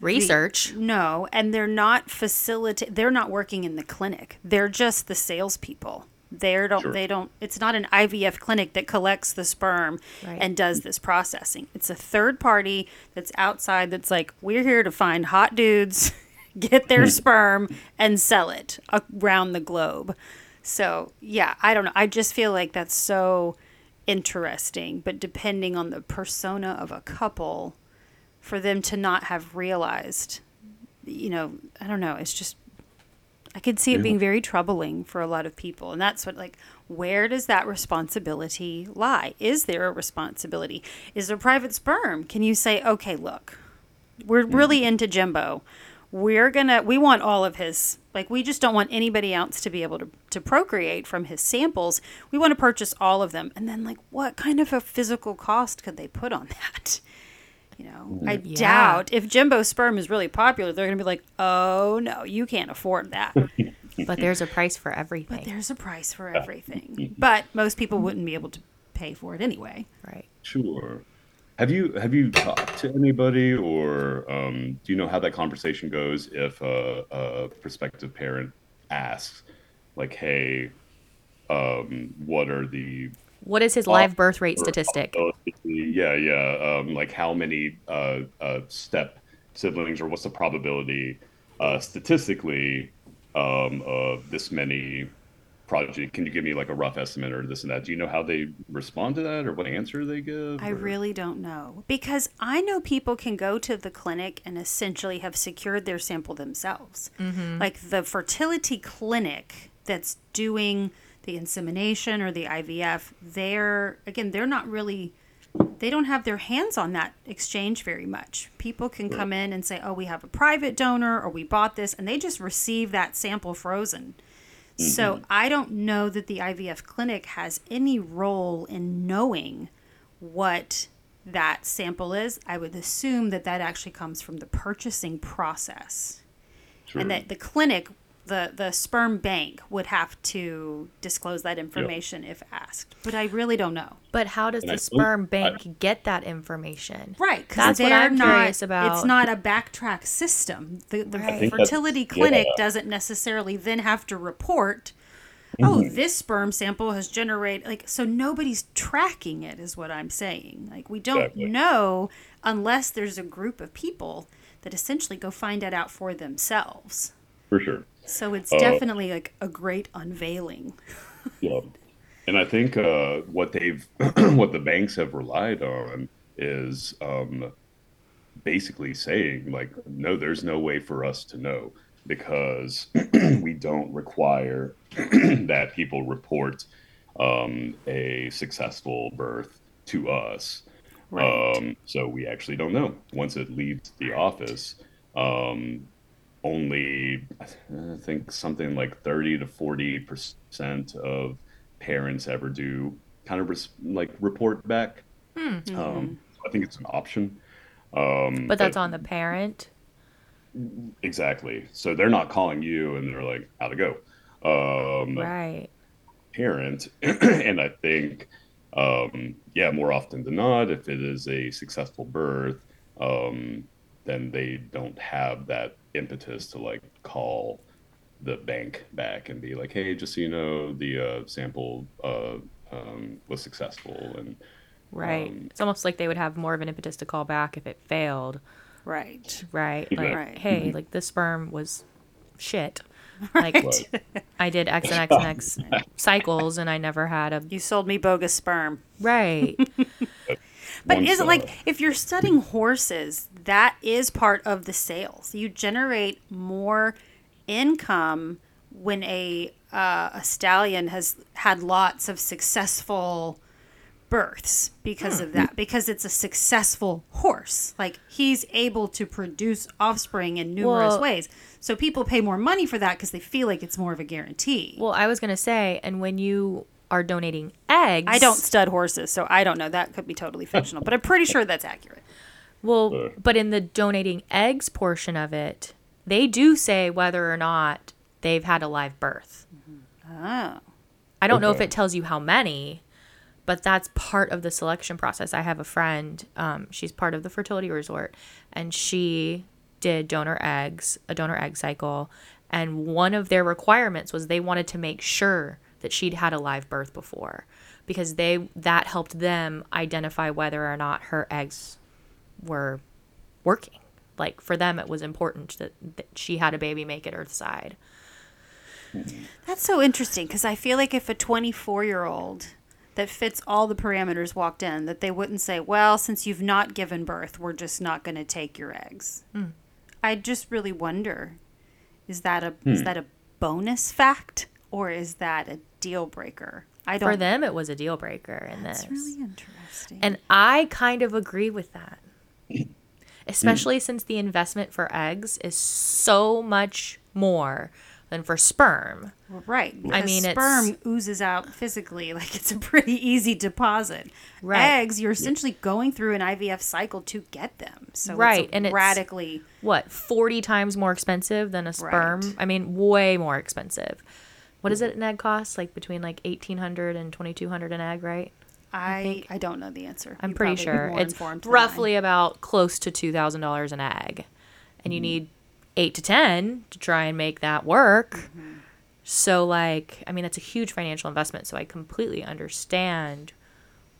Research. No, and they're not facilitate. They're not working in the clinic. They're just the salespeople. They don't. Sure. They don't. It's not an IVF clinic that collects the sperm Right. and does this processing. It's a third party that's outside. That's like, we're here to find hot dudes, get their sperm, and sell it around the globe. So yeah, I don't know. I just feel like that's so interesting. But depending on the persona of a couple, for them to not have realized, you know, I don't know. It's just, I could see it Yeah. being very troubling for a lot of people. And that's what, like, where does that responsibility lie? Is there a responsibility? Is there private sperm? Can you say, okay, look, we're really into Jimbo. We're gonna, we want all of his, like, we just don't want anybody else to be able to, to procreate from his samples. We want to purchase all of them. And then, like, what kind of a physical cost could they put on that? You know, mm, I Yeah. doubt if Jimbo sperm is really popular, they're going to be like, oh no, you can't afford that. But there's a price for everything. but there's a price for everything. But most people wouldn't be able to pay for it anyway. right. Sure. Have you have you talked to anybody, or um, do you know how that conversation goes if a, a prospective parent asks, like, "Hey, um, what are the What is his live birth rate statistic? Yeah, yeah. Um, like how many uh, uh, step siblings, or what's the probability uh, statistically um, of this many prodigy? Can you give me like a rough estimate or this and that? Do you know how they respond to that, or what answer they give? I or- really don't know. Because I know people can go to the clinic and essentially have secured their sample themselves. Mm-hmm. Like the fertility clinic that's doing the insemination or the IVF, they're, again, they're not really, they don't have their hands on that exchange very much. People can come in and say, oh, we have a private donor or we bought this, and they just receive that sample frozen. So mm-hmm. I don't know that the IVF clinic has any role in knowing what that sample is. I would assume that that actually comes from the purchasing process, Sure. and that the clinic, the the sperm bank, would have to disclose that information if asked. But I really don't know. But how does And the I don't- sperm I- bank get that information? Right, because they're I'm not. curious about. It's not a backtrack system. The, the Right. I think that's- fertility clinic yeah. doesn't necessarily then have to report. Mm-hmm. Oh, this sperm sample has generated like so nobody's tracking it is what I'm saying. Like we don't Exactly. know unless there's a group of people that essentially go find it out for themselves. For sure. So it's Uh, definitely like a great unveiling. Yeah. And I think uh, what they've, what the banks have relied on is um, basically saying, like, no, there's no way for us to know because we don't require that people report um, a successful birth to us. Right. Um, so we actually don't know. Once it leaves the office, um, only I think something like 30 to 40 percent of parents ever do kind of res- like report back. Um, I think it's an option. Um, But that's on the parent. exactly. So they're not calling you and they're like, "How to go?" Um, Right. parent, and I think, um, yeah, more often than not, if it is a successful birth, um, then they don't have that impetus to like call the bank back and be like, hey, just so you know, the uh, sample uh, um, was successful and Right. Um, it's almost like they would have more of an impetus to call back if it failed. Right. Right. Like, Right. hey, like this sperm was shit. Like Right. I did X and X and X cycles and I never had a You sold me bogus sperm. right. But One isn't like if you're studying horses, that is part of the sales. You generate more income when a uh, a stallion has had lots of successful births because of that because it's a successful horse. Like he's able to produce offspring in numerous Well- ways. So people pay more money for that because they feel like it's more of a guarantee. Well, I was gonna say, and when you are donating eggs, i don't stud horses so i don't know. That could be totally fictional but i'm pretty sure that's accurate. Well, but in the donating eggs portion of it, they do say whether or not they've had a live birth. oh I don't know if it tells you how many, but that's part of the selection process. I have a friend, um, she's part of the fertility resort, and she did donor eggs, a donor egg cycle, and one of their requirements was they wanted to make sure that she'd had a live birth before because they that helped them identify whether or not her eggs were working. Like for them it was important that, that she had a baby make it earthside. That's so interesting because I feel like if a 24 year old that fits all the parameters walked in, that they wouldn't say, well, since you've not given birth, we're just not going to take your eggs. Mm. I just really wonder is that a is hmm. that a bonus fact or is that a deal breaker? I don't For them it was a deal breaker in this. That's really interesting. And I kind of agree with that. Especially since the investment for eggs is so much more than for sperm. Well, right. Because mean, it's- sperm oozes out physically like it's a pretty easy deposit. Right. Eggs, you're essentially going through an IVF cycle to get them. So Right, it's and it's- radically What, 40 times more expensive than a sperm? Right. I mean, way more expensive. What does it an egg cost? Like between like 1800 and 2200 an egg, right? I I don't know the answer. I'm You pretty sure it's roughly about close to $2000 an egg. And you Mm-hmm. need 8 to 10 to try and make that work. Mm-hmm. So like, I mean, that's a huge financial investment, so I completely understand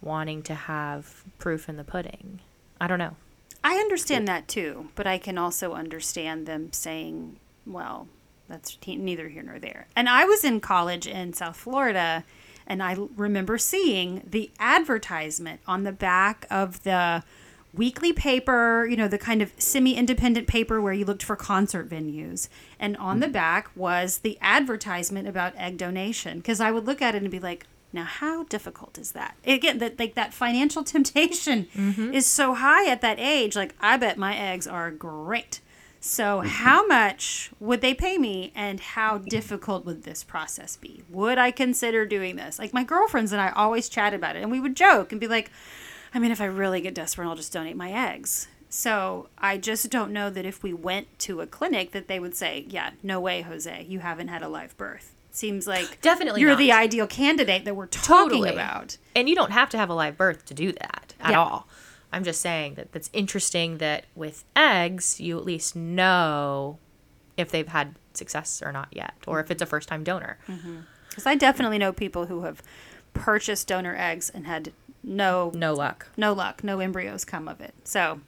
wanting to have proof in the pudding. I don't know. I. I understand that too, but I can also understand them saying, "Well, that's he- neither here nor there." And I was in college in South Florida, and I l- remember seeing the advertisement on the back of the weekly paper, you know, the kind of semi independent paper where you looked for concert venues. And on the hmm. back was the advertisement about egg donation. Because I would look at it and be like, now how difficult is that? Again, that like that financial temptation mm-hmm. is so high at that age. Like, I bet my eggs are great. So, mm-hmm. how much would they pay me, and how difficult would this process be? Would I consider doing this? Like, my girlfriends and I always chat about it, and we would joke and be like, I mean, if I really get desperate, I'll just donate my eggs. So, I just don't know that if we went to a clinic, that they would say, Yeah, no way, Jose, you haven't had a live birth. Seems like Definitely you're not. the ideal candidate that we're talking Totally. about. And you don't have to have a live birth to do that at Yeah. all. I'm just saying that that's interesting that with eggs, you at least know if they've had success or not yet, or if it's a first time donor. Because I definitely know people who have purchased donor eggs and had no No luck. no luck, no embryos come of it. So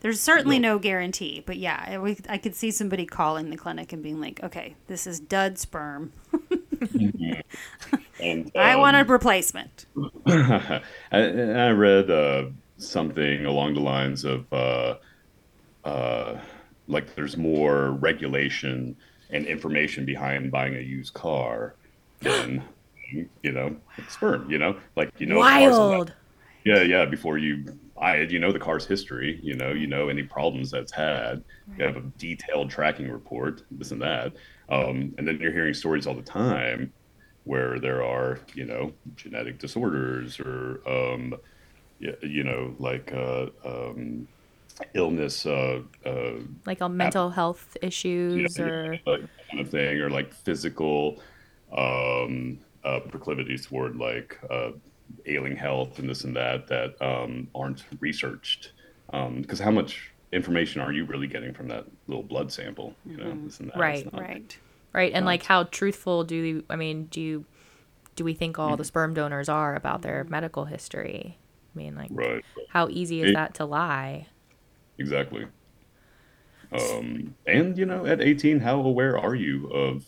there's certainly no guarantee. But yeah, I, we, I could see somebody calling the clinic and being like, okay, this is dud sperm. And I um, want a replacement. I, I read uh, something along the lines of uh, uh, like there's more regulation and information behind buying a used car than you know like sperm. You know, like you know, cars and that- Wild. Yeah, yeah. Before you buy it, you know the car's history. You know, you know any problems that's had. You have a detailed tracking report, this and that. Um, and then you're hearing stories all the time where there are, you know, genetic disorders or, um, you know, like uh, um, illness, uh, uh, Like a mental health issues or like kind of thing, or like physical um, uh, proclivities toward like uh, ailing health and this and that that um, aren't researched. Because how much information are you really getting from that little blood sample? You know, this and that. Right. not- Right. right and like how truthful do you i mean do you do we think all the sperm donors are about their medical history i mean like Right. how easy is It- that to lie Exactly. Um, and you know, at 18, how aware are you of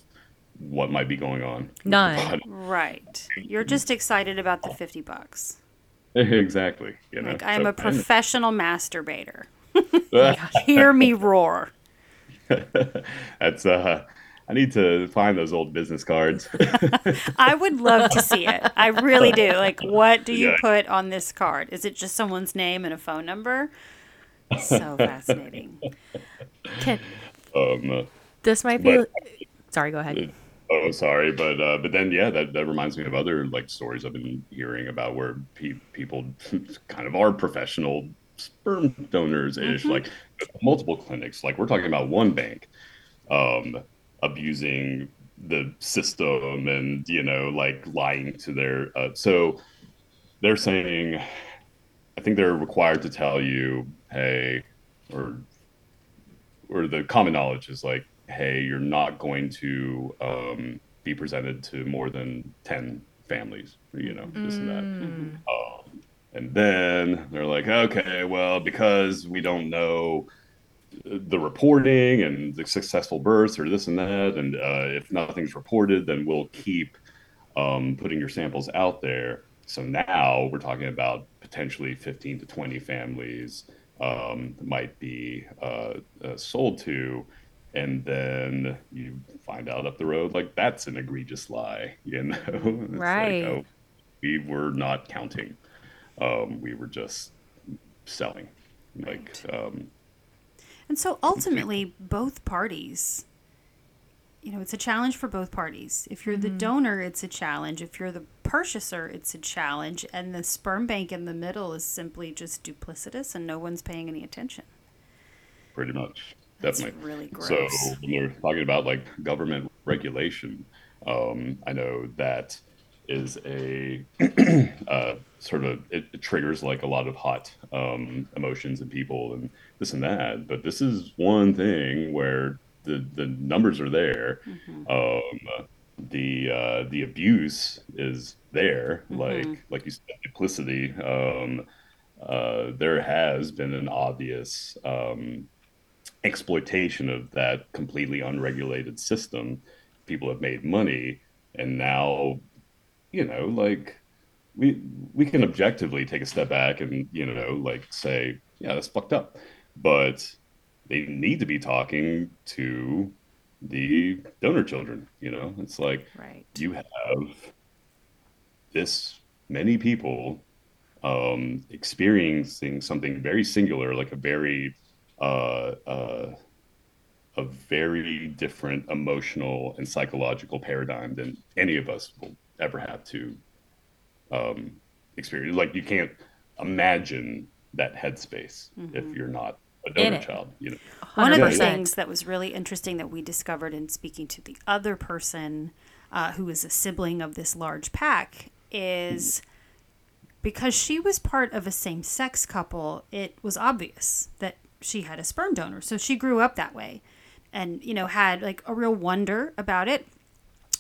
what might be going on? None. body? Right. You're just excited about the 50 bucks. exactly. You know, Like, I am so- a professional masturbator. Hear me roar. That's uh, I need to find those old business cards. I would love to see it. I really do. Like, what do you Yeah. put on this card? Is it just someone's name and a phone number? So fascinating. Can, um, this might be But- sorry go ahead oh, sorry, but uh, but then yeah, that, that reminds me of other like stories I've been hearing about where pe- people kind of are professional sperm donors ish, like multiple clinics. Like we're talking about one bank um, abusing the system and you know like lying to their uh, so they're saying i think they're required to tell you hey or or the common knowledge is like hey you're not going to um, be presented to more than 10 families you know this and that. Um, and then they're like okay well because we don't know the reporting and the successful births or this and that. And uh, if nothing's reported, then we'll keep um, putting your samples out there. So now we're talking about potentially 15 to 20 families um, might be uh, uh, sold to. And then you find out up the road, like that's an egregious lie, you know? It's like, Right. oh, we were not counting. Um, we were just selling. Like, um, And so ultimately, both parties, you know, it's a challenge for both parties. If you're the donor, it's a challenge. If you're the purchaser, it's a challenge. And the sperm bank in the middle is simply just duplicitous and no one's paying any attention. pretty much That's definitely really so gross. when we're talking about like government regulation um, i know that is a uh, sort of it, it triggers like a lot of hot um, emotions in people and this and that but this is one thing where the the numbers are there. Um, the uh, the abuse is there like like you said duplicity. Um, uh, there has been an obvious um, exploitation of that completely unregulated system. People have made money, and now, you know, like we we can objectively take a step back and you know, like say, yeah, that's fucked up, but they need to be talking to the donor children. You know, it's like Right. you have this many people um, experiencing something very singular, like a very uh, uh, a very different emotional and psychological paradigm than any of us will ever have to um, experience. Like you can't imagine that headspace if you're not a donor it. child. You know, One of the 100%. things that was really interesting that we discovered in speaking to the other person uh, who is a sibling of this large pack is because she was part of a same sex couple, it was obvious that she had a sperm donor. So she grew up that way and, you know, had like a real wonder about it.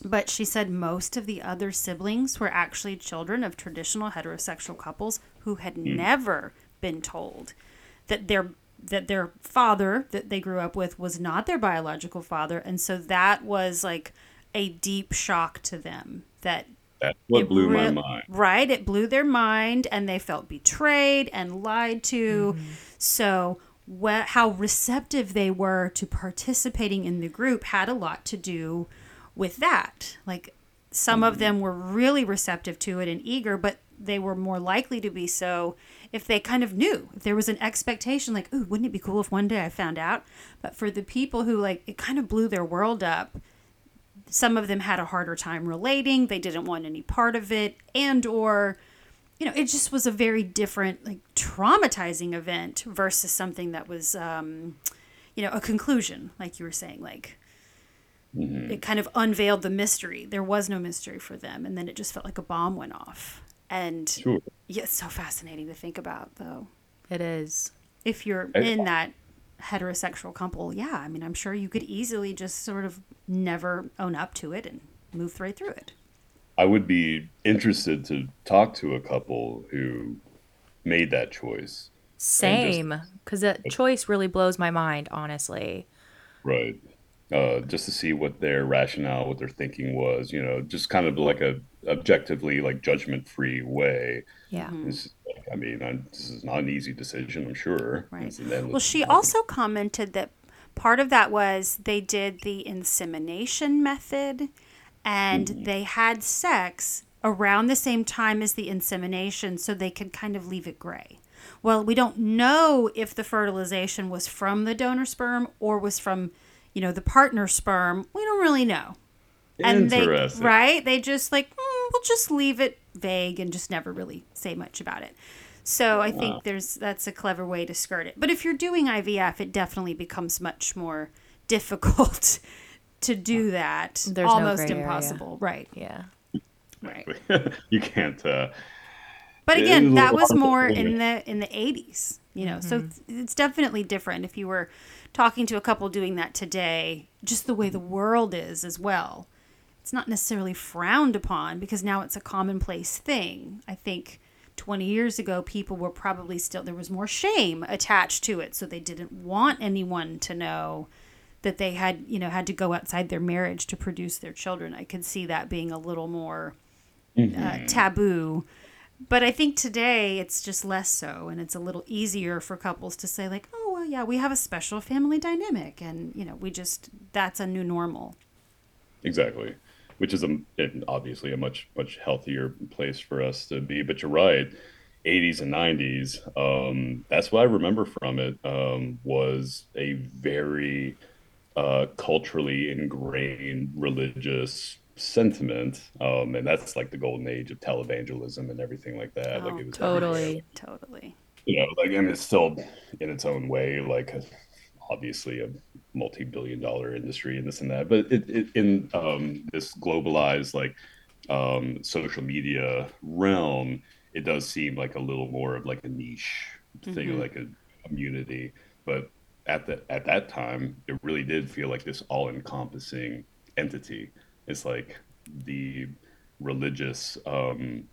But she said most of the other siblings were actually children of traditional heterosexual couples who had never been told that their that their father that they grew up with was not their biological father and so that was like a deep shock to them that that's what it blew my mind. Right, it blew their mind, and they felt betrayed and lied to. Mm-hmm. So, wh- how receptive they were to participating in the group had a lot to do with that. Like, some of mm-hmm. them were really receptive to it and eager, but they were more likely to be so if they kind of knew if there was an expectation like ooh wouldn't it be cool if one day i found out? But for the people who like it kind of blew their world up some of them had a harder time relating they didn't want any part of it and or you know it just was a very different like traumatizing event versus something that was um you know a conclusion like you were saying like it kind of unveiled the mystery. There was no mystery for them and then it just felt like a bomb went off and Sure. yeah it's so fascinating to think about though It is. if you're I- in that heterosexual couple, yeah, I mean, I'm sure you could easily just sort of never own up to it and move right through it. I would be interested to talk to a couple who made that choice. Same, because that choice really blows my mind, honestly. Right. Uh, just to see what their rationale, what their thinking was, you know, just kind of like a objectively like judgment free way. Yeah. It's- I mean, I, this is not an easy decision, I'm sure. Right. It's an endless- Well, she also commented that part of that was they did the insemination method and they had sex around the same time as the insemination so they could kind of leave it gray. Well, we don't know if the fertilization was from the donor sperm or was from, you know, the partner sperm. We don't really know. And they Interesting. right, they just like "Mm, we'll just leave it vague and just never really say much about it. So I think there's that's a clever way to skirt it. But if you're doing IVF, it definitely becomes much more difficult to do that. There's no Almost gray area. impossible. Right. Yeah. Right. you can't. Uh, But again, that was more in the in the 80s, you know. So it's- it's definitely different if you were talking to a couple doing that today, just the way the world is as well. It's not necessarily frowned upon because now it's a commonplace thing. I think 20 years ago people were probably still there was more shame attached to it, so they didn't want anyone to know that they had, you know, had to go outside their marriage to produce their children. I could see that being a little more uh, taboo. But I think today it's just less so, and it's a little easier for couples to say, like, oh, well, yeah, we have a special family dynamic, and, you know, we just, that's a new normal. Exactly, which is a obviously a much much healthier place for us to be. But you're right, 80s and 90s. Um, that's what I remember from it. Um, was a very uh, culturally ingrained religious sentiment, um, and that's like the golden age of televangelism and everything like that. Oh, like it was Totally. Totally. you know, like, and it's still in its own way, like obviously a multi-billion dollar industry and this and that, but it, it in um, this globalized like um, social media realm, it does seem like a little more of like a niche thing, like a community. But at the at that time, it really did feel like this all-encompassing entity. It's like the religious um,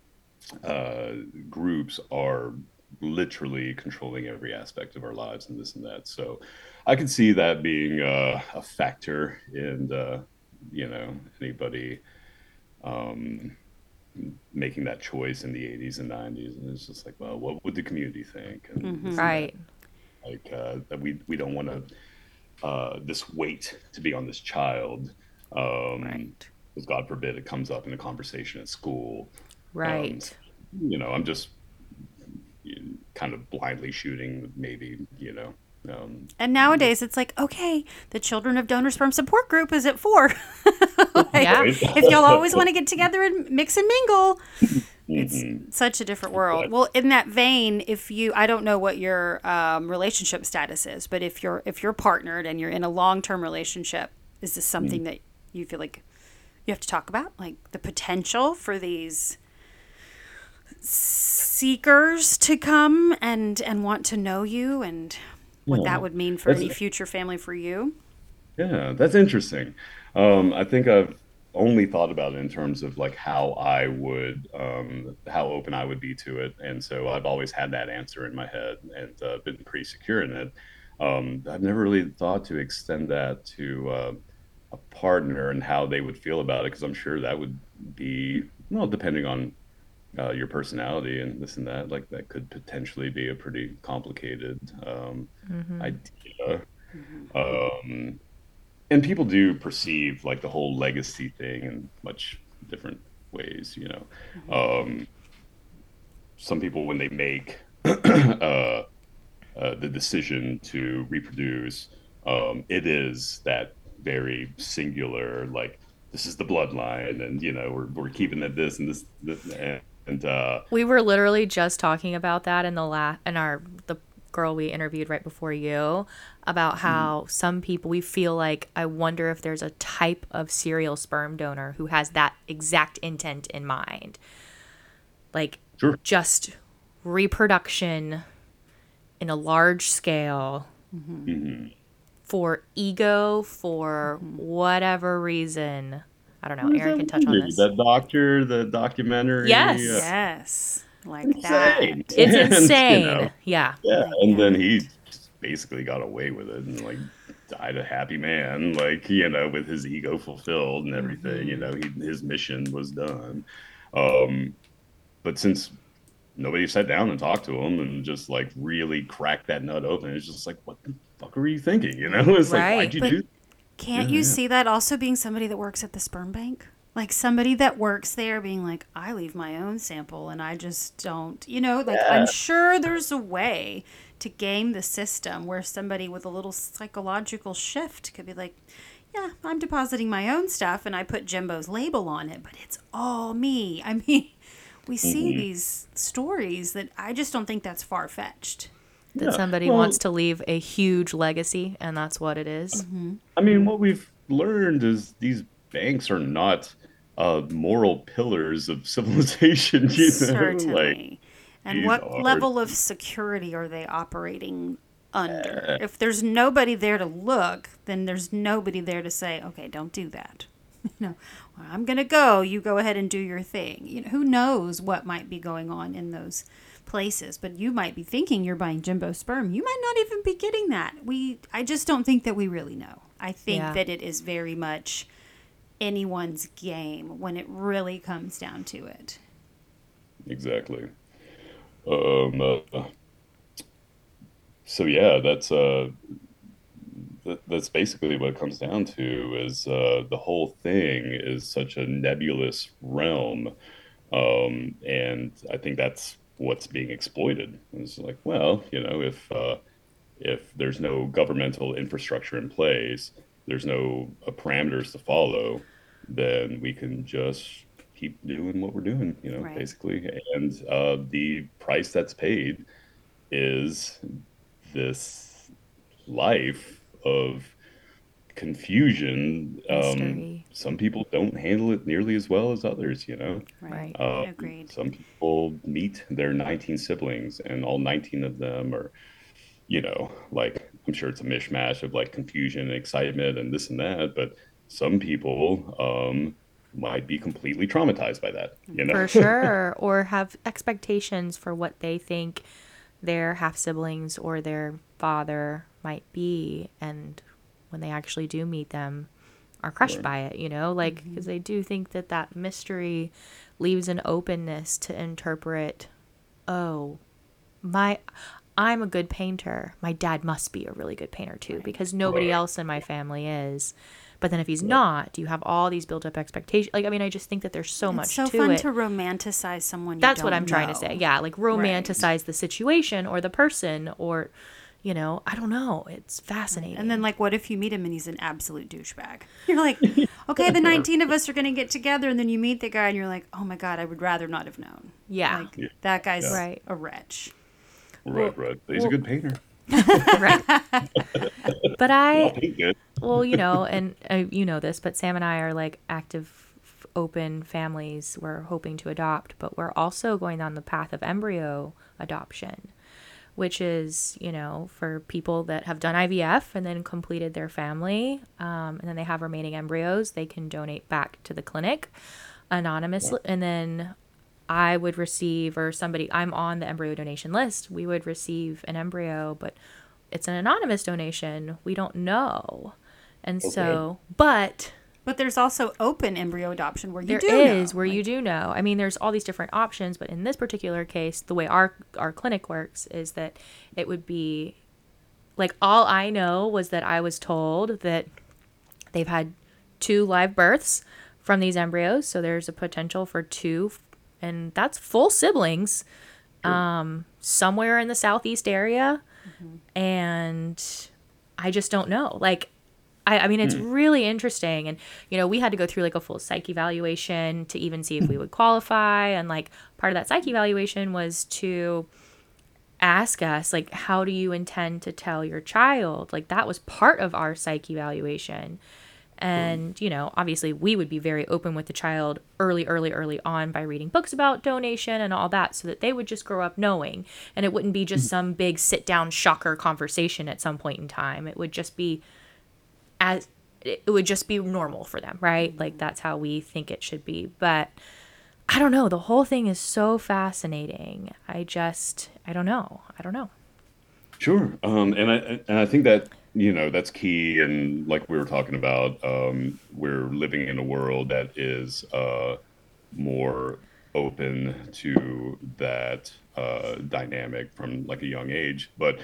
uh, groups are literally controlling every aspect of our lives and this and that. So I could see that being uh, a factor in, uh, you know, anybody um, making that choice in the 80s and 90s. And it's just like, well, what would the community think? And this and that. Right. Like uh, that we, we don't want to, uh, this weight to be on this child. Um, Right. because God forbid it comes up in a conversation at school Right. you know, I'm just kind of blindly shooting, maybe, you know. Um, And nowadays it's like, okay, the Children of Donor Sperm Support Group is at four. Like, Yeah. if y'all always want to get together and mix and mingle, it's such a different world. Well, in that vein, if you, I don't know what your um, relationship status is, but if you're if you're partnered and you're in a long term relationship, is this something that you feel like you have to talk about, like the potential for these seekers to come and and want to know you and what Yeah. that would mean for any future family for you? yeah, that's interesting. Um, I think I've only thought about it in terms of like how I would, um, how open I would be to it. And so I've always had that answer in my head and uh, been pretty secure in it. Um, I've never really thought to extend that to uh, a partner and how they would feel about it because I'm sure that would be, well, depending on uh, your personality and this and that, like that could potentially be a pretty complicated um, idea. Um, and people do perceive like the whole legacy thing in much different ways, you know. Um, some people, when they make uh, uh, the decision to reproduce, um, it is that very singular, like this is the bloodline, and you know we're we're keeping it this and this, this and, and uh, We were literally just talking about that in the last in our the girl we interviewed right before you about mm-hmm. how some people we feel like I wonder if there's a type of serial sperm donor who has that exact intent in mind. Like Sure. just reproduction in a large scale mm-hmm. for ego, for mm-hmm. whatever reason. I don't know. Erin can touch on movie? this. That doctor, the documentary. Yes. uh, Yes. Like that. It's And, you insane. know, Yeah. Yeah, Like and then he basically got away with it and like died a happy man, like you know, with his ego fulfilled and everything. You know, he, his mission was done. Um, but since nobody sat down and talked to him and just like really cracked that nut open, it's just like, what the fuck were you thinking? You know, it's like, why'd you But- do? Can't Yeah, you yeah. see that also being somebody that works at the sperm bank? Like somebody that works there being like, I leave my own sample and I just don't, you know, like Yeah. I'm sure there's a way to game the system where somebody with a little psychological shift could be like, yeah, I'm depositing my own stuff and I put Jimbo's label on it, but it's all me. I mean, we see Mm-hmm. these stories that I just don't think that's far fetched. That Yeah, somebody well- wants to leave a huge legacy, and that's what it is. I mean, what we've learned is these banks are not uh, moral pillars of civilization. You know, Certainly. like and what are- level of security are they operating under? if there's nobody there to look, then there's nobody there to say, okay, don't do that. You know, well, I'm going to go. You go ahead and do your thing. You know, who knows what might be going on in those places? But you might be thinking you're buying Jimbo sperm. You might not even be getting that. We, I just don't think that we really know. I think Yeah. that it is very much anyone's game when it really comes down to it. Exactly. Um. Uh, so yeah, that's uh, that, that's basically what it comes down to. Is uh, the whole thing is such a nebulous realm, um, and I think that's what's being exploited. It's like, well, you know, if uh, if there's no governmental infrastructure in place, there's no uh, parameters to follow, then we can just keep doing what we're doing, you know, Right. basically. And uh, the price that's paid is this life of confusion. Um, some people don't handle it nearly as well as others, you know. Right. Um, Agreed. Some people meet their 19 siblings, and all 19 of them are, you know, like I'm sure it's a mishmash of like confusion and excitement and this and that. But some people um, might be completely traumatized by that, you know. for sure or have expectations for what they think their half siblings or their father might be and when they actually do meet them are crushed by it you know? Like mm-hmm. because they do think that that mystery leaves an openness to interpret oh my i'm a good painter. My dad must be a really good painter too because nobody Right. else in my family is. But then if he's not you have all these built up expectations? Like i mean i just think that there's so much so to fun it. to romanticize someone. You that's what i'm trying to say. yeah like romanticize the situation or the person or you know i don't know it's fascinating And then, like, what if you meet him and he's an absolute douchebag? You're like, okay, the 19 of us are going to get together, and then you meet the guy, and you're like, oh my god, I would rather not have known. yeah Like, Yeah. that guy's Yeah. Right. a wretch. Right, right. He's a good painter. right but I'll i paint good. well you know and uh, you know this but sam and i are like active open families we're hoping to adopt but we're also going on the path of embryo adoption which is you know for people that have done ivf and then completed their family um, and then they have remaining embryos they can donate back to the clinic anonymously. And then i would receive or somebody i'm on the embryo donation list. We would receive an embryo but it's an anonymous donation. We don't know. And so but But there's also open embryo adoption where you there do is know. where Like, you do know. I mean, there's all these different options, but in this particular case, the way our our clinic works is that it would be like all I know was that I was told that they've had two live births from these embryos, so there's a potential for two, and that's full siblings, um, somewhere in the southeast area, and I just don't know. Like, I, I mean, it's mm. really interesting, and you know, we had to go through like a full psych evaluation to even see if we would qualify, and like part of that psych evaluation was to ask us like how do you intend to tell your child? Like that was part of our psych evaluation. And, you know, obviously we would be very open with the child early, early, early on by reading books about donation and all that so that they would just grow up knowing. And it wouldn't be just mm. some big sit down shocker conversation at some point in time. It would just be as it would just be normal for them, right? Like that's how we think it should be. But I don't know. The whole thing is so fascinating. I just, I don't know. I don't know. Sure. Um, and I and I think that you know that's key. And like we were talking about, um, we're living in a world that is uh, more open to that uh, dynamic from like a young age. But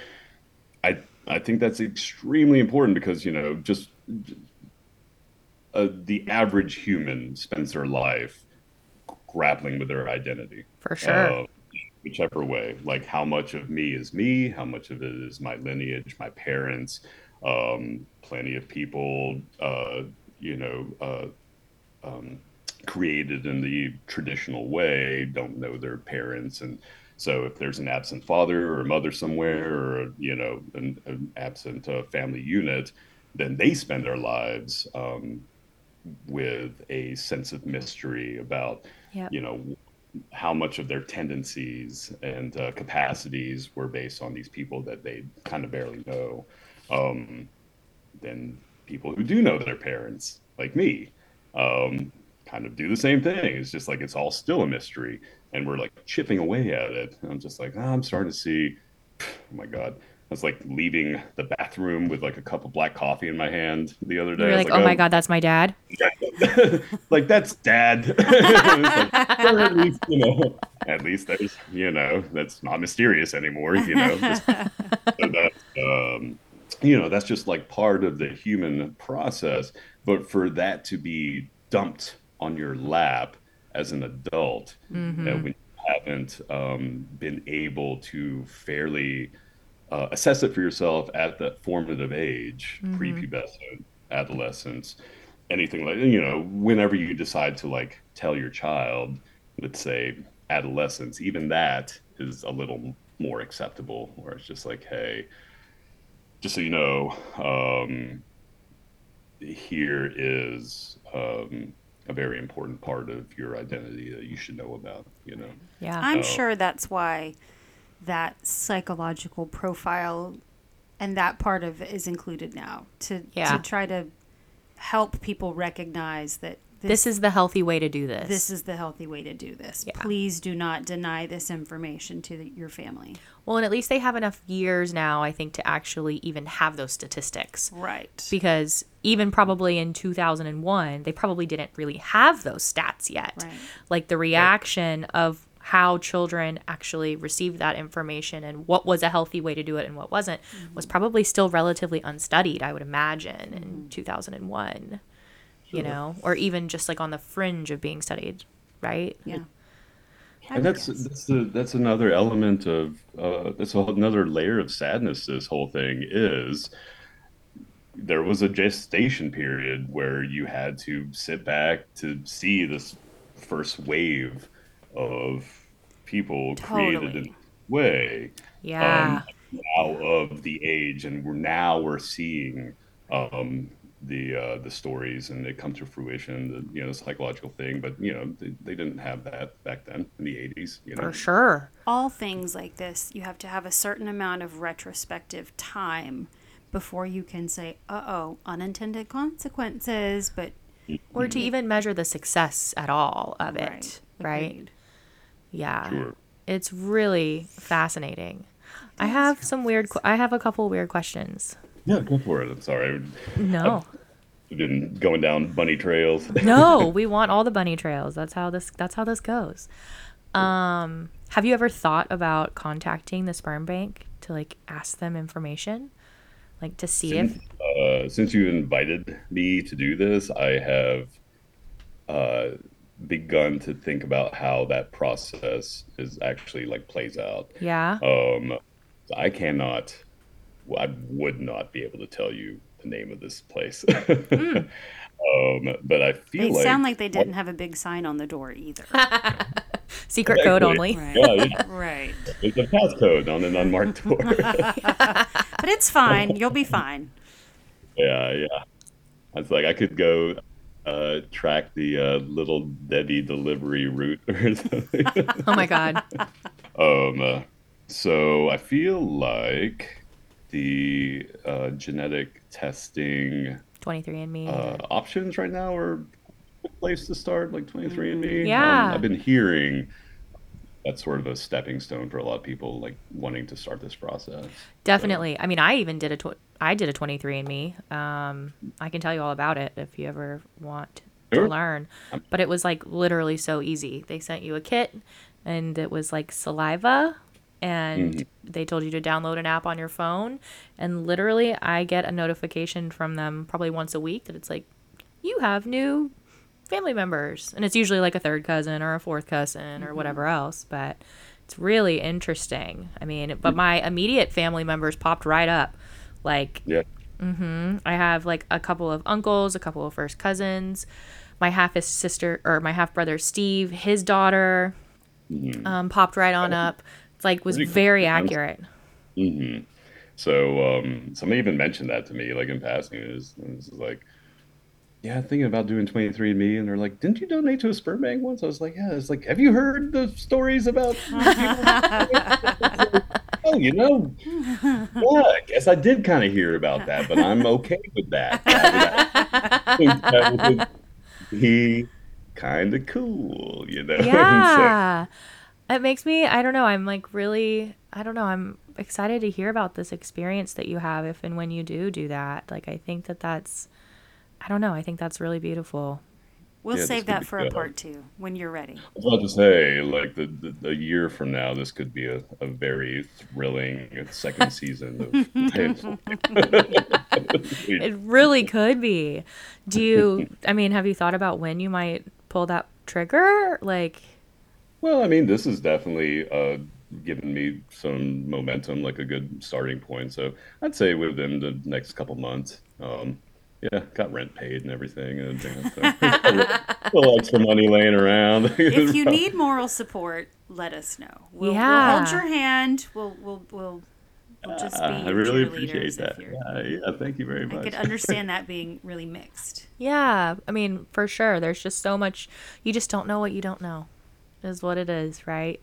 I I think that's extremely important because you know just uh, the average human spends their life grappling with their identity. For sure. Uh, whichever way, like how much of me is me, how much of it is my lineage, my parents. Um, plenty of people, uh, you know, uh, um, created in the traditional way don't know their parents and so if there's an absent father or mother somewhere or you know an, an absent uh, family unit then they spend their lives um, with a sense of mystery about Yep. you know how much of their tendencies and uh, capacities were based on these people that they kind of barely know. Um, than people who do know their parents like me um, kind of do the same thing. It's just like it's all still a mystery and we're like chipping away at it i'm just like ah, i'm starting to see oh my god I was like leaving the bathroom with like a cup of black coffee in my hand the other day. You're was like, oh my God, that's my dad. like that's dad. Like, at least you know, at least there's you know that's not mysterious anymore. You know, Just- so um, you know that's just like part of the human process. But for that to be dumped on your lap as an adult, uh, when you haven't um, been able to fairly uh, assess it for yourself at that formative age, prepubescent, adolescence, anything like you know, whenever you decide to like tell your child, let's say adolescence, even that is a little more acceptable, where it's just like, hey, just so you know, um, here is um, a very important part of your identity that you should know about. You know, Yeah. I'm Oh. sure that's why that psychological profile and that part of it is included now to Yeah. to try to help people recognize that this is the healthy way to do this. this is the healthy way to do this. Yeah. Please do not deny this information to the, your family. well, and at least they have enough years now, I think, to actually even have those statistics. Right. Because even probably in 2001, they probably didn't really have those stats yet. Right. Like the reaction of how children actually received that information and what was a healthy way to do it and what wasn't was mm-hmm. probably still relatively unstudied, I would imagine, in mm-hmm. 2001. You know, or even just like on the fringe of being studied, right? yeah. and that's that's the, that's another element of uh, that's another layer of sadness. This whole thing is there was a gestation period where you had to sit back to see this first wave of people created in this way Yeah. um, now of the age, and we're now we're seeing um, the uh, the stories and they come to fruition. The you know the psychological thing, but you know they, they didn't have that back then in the eighties. You know, For sure. all things like this, you have to have a certain amount of retrospective time before you can say, "Uh oh, unintended consequences." But Or to even measure the success at all of it, right, right? Yeah. Sure. It's really fascinating. I have some weird que- I have a couple weird questions. Yeah, go for it. I'm sorry, No. I've been going down bunny trails. no, we want all the bunny trails. That's how this that's how this goes. Um have you ever thought about contacting the sperm bank to like ask them information? Like to see if since, uh, since you invited me to do this, I have uh, begun to think about how that process is actually like plays out. yeah. Um, I cannot, I would not be able to tell you the name of this place. um, but I feel They like, sound like they didn't have a big sign on the door either. Secret code only. Right. yeah, yeah, right. it's a passcode on an unmarked door. But it's fine. You'll be fine. yeah, yeah. I was like, I could go uh, track the uh, little Debbie delivery route or something. Oh my god. um, uh, so I feel like the uh, genetic testing 23andme. uh, options right now are a place to start, like 23andMe. Um, Yeah. I've been hearing that's sort of a stepping stone for a lot of people, like wanting to start this process. Definitely. I mean, I even did a tw- I did a 23andme. Um, I can tell you all about it if you ever want Sure. to learn. But it was like literally so easy. They sent you a kit, and it was like saliva, and they told you to download an app on your phone, and literally, I get a notification from them probably once a week that it's like, you have new family members, and it's usually like a third cousin or a fourth cousin or whatever else, but. It's really interesting. I mean, but my immediate family members popped right up. Like, Yeah. mhm I have like a couple of uncles, a couple of first cousins, my half sister or my half brother Steve, his daughter, um, popped right on up. It's like was Pretty very Sounds- accurate. hmm So um, somebody even mentioned that to me, like in passing. It was, it was like, yeah, thinking about doing 23andMe, and they're like, "Didn't you donate to a sperm bank once?" I was like, "Yeah." It's like, "Have you heard the stories about?" people?" oh, you know, yeah, I guess I did kind of hear about that, but I'm okay with that. That would be kind of cool, you know. So- Yeah. It makes me I don't know, I'm like really I don't know, I'm excited to hear about this experience that you have if and when you do do that. Like I think that that's I don't know, I think that's really beautiful. We'll Yeah, save that for a good. part two when you're ready. I was about to say, like the, the a year from now, this could be a, a very thrilling second season of It really could be. Do you I mean, have you thought about when you might pull that trigger? Like well, I mean, this is definitely uh, given me some momentum, like a good starting point. So I'd say within the next couple months. Um, yeah, got rent paid and everything, and you so, a little extra money laying around. If you need moral support, let us know. We'll, Yeah. we'll hold your hand. We'll we'll we'll, we'll just be Ah, I really appreciate that. Yeah, yeah, thank you very much. I much. could understand that being really mixed. Yeah, I mean, for sure. There's just so much. You just don't know what you don't know, is what it is, right?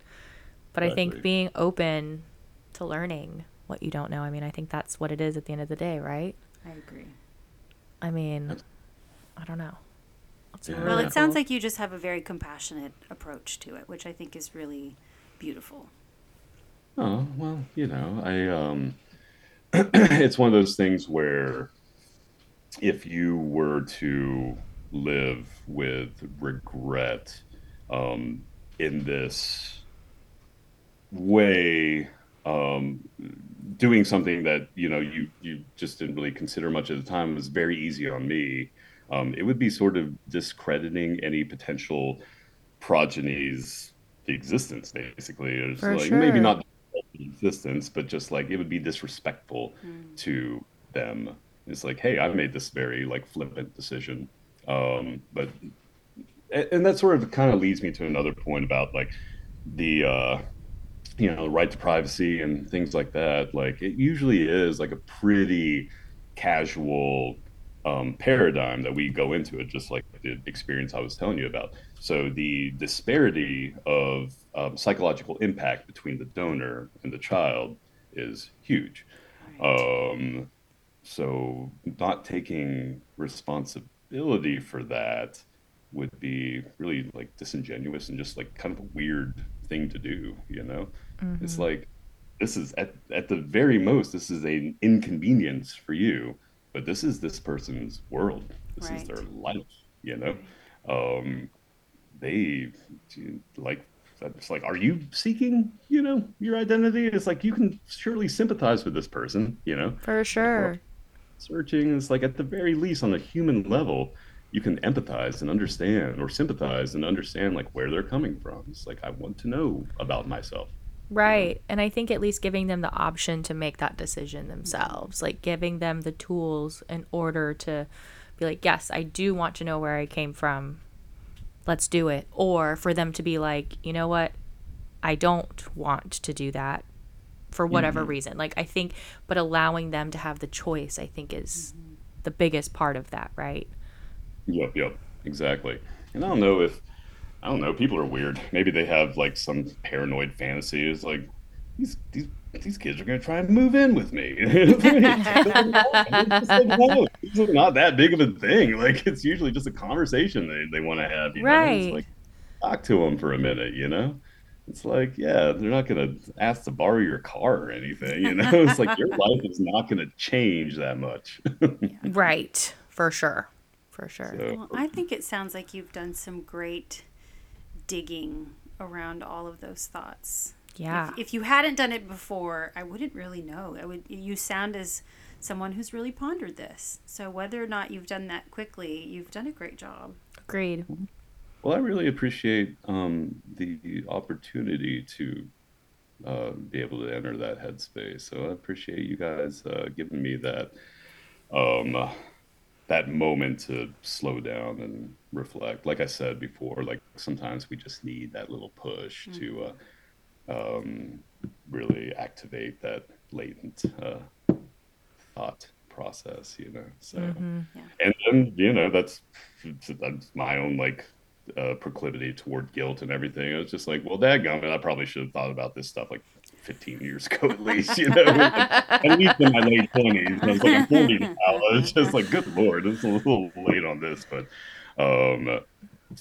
But I think being open to learning what you don't know. I mean, I think that's what it is at the end of the day, right? I agree. I mean, I don't know. It's Yeah. Well, really it sounds like you just have a very compassionate approach to it, which I think is really beautiful. Oh, well, you know, I um it's one of those things where if you were to live with regret um in this way um doing something that you know you you just didn't really consider much at the time was very easy on me. Um it would be sort of discrediting any potential progeny's existence basically. It's For like maybe not existence but just like it would be disrespectful to them. It's like hey i made this very like flippant decision. Um but and, that sort of kind of leads me to another point about like the uh you know, the right to privacy and things like that, like it usually is like a pretty casual um, paradigm that we go into it, just like the experience I was telling you about. So the disparity of um, psychological impact between the donor and the child is huge. Um, so not taking responsibility for that would be really like disingenuous and just like kind of a weird thing to do, you know? It's like this is at at the very most this is an inconvenience for you, but this is this person's world. This is their life, you know? Um they like it's like are you seeking, you know, your identity? It's like you can surely sympathize with this person, you know? for sure. searching is like at the very least on a human level you can empathize and understand or sympathize and understand like where they're coming from it's like i want to know about myself Right. And I think at least giving them the option to make that decision themselves, like giving them the tools in order to be like, yes, I do want to know where I came from. Let's do it. Or for them to be like, you know what? I don't want to do that for whatever mm-hmm. reason. Like, I think, but allowing them to have the choice, I think is mm-hmm. the biggest part of that, right? Yep, yep, exactly. And I don't know if I don't know. People are weird. Maybe they have like some paranoid fantasies, like these these these kids are going to try and move in with me. it's like, no, it's not that big of a thing. Like it's usually just a conversation they, they want to have. You know? Right. It's like talk to them for a minute. You know. It's like, yeah, they're not going to ask to borrow your car or anything. You know, it's like your life is not going to change that much. Right. For sure. For sure. So, Well, I think it sounds like you've done some great digging around all of those thoughts. Yeah. If, if you hadn't done it before, I wouldn't really know. I would. You sound as someone who's really pondered this. So whether or not you've done that quickly, you've done a great job. Agreed. Well, I really appreciate um, the opportunity to uh, be able to enter that headspace. So I appreciate you guys uh, giving me that um, uh, that moment to slow down and reflect. Like I said before, like sometimes we just need that little push to uh, um, really activate that latent uh, thought process. You know, so Yeah. and then you know that's that's my own like uh, proclivity toward guilt and everything. It was just like, well, dadgummit, I probably should have thought about this stuff like 15 years ago at least, you know, at least in my late 20s. I was like, I'm 40 now. It's just like, good lord, it's a little late on this, but um,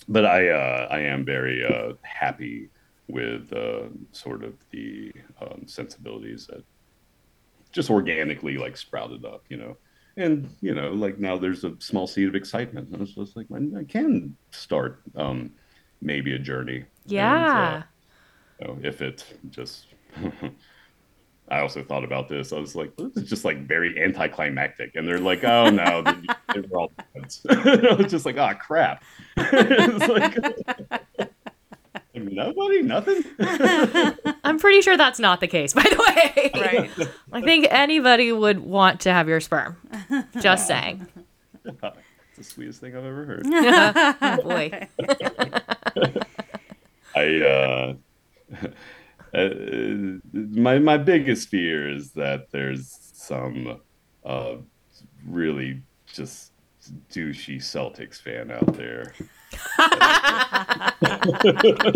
but I uh, I am very uh, happy with uh, sort of the um, sensibilities that just organically like sprouted up, you know. And you know, like now there's a small seed of excitement. And it's just like I can start um, maybe a journey. Yeah. And, uh, you know, if it just. I also thought about this. I was like, this is just like very anticlimactic. And they're like, oh no, they were all friends. I was just like, oh crap. it's like, nobody, nothing. I'm pretty sure that's not the case, by the way. Right. I think anybody would want to have your sperm. Just saying. it's the sweetest thing I've ever heard. Oh, boy. I uh, uh, my my biggest fear is that there's some uh, really just douchey Celtics fan out there.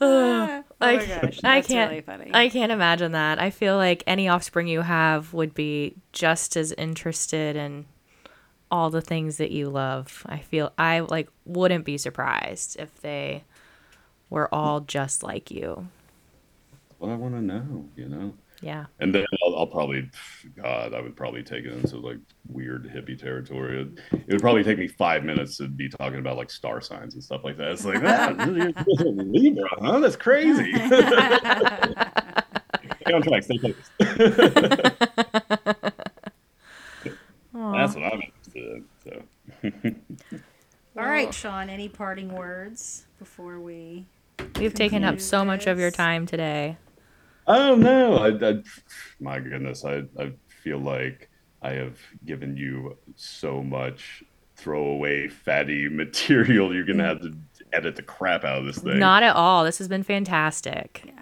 oh I- my gosh, I that's can't- really funny. I can't imagine that. I feel like any offspring you have would be just as interested in all the things that you love. I feel I like wouldn't be surprised if they were all just like you. What I want to know, you know. Yeah. And then I'll, I'll probably, God, I would probably take it into like weird hippie territory. It, it would probably take me five minutes to be talking about like star signs and stuff like that. It's like, ah, Libra, huh? That's crazy. Stay on track, stay focused. That's what I'm interested in. So, All right, Shaun. Any parting words before we? We've taken up so much of your time today. oh no, I, I, my goodness, I, I feel like I have given you so much throwaway fatty material. You're gonna have to edit the crap out of this thing. Not at all. This has been fantastic. Yeah.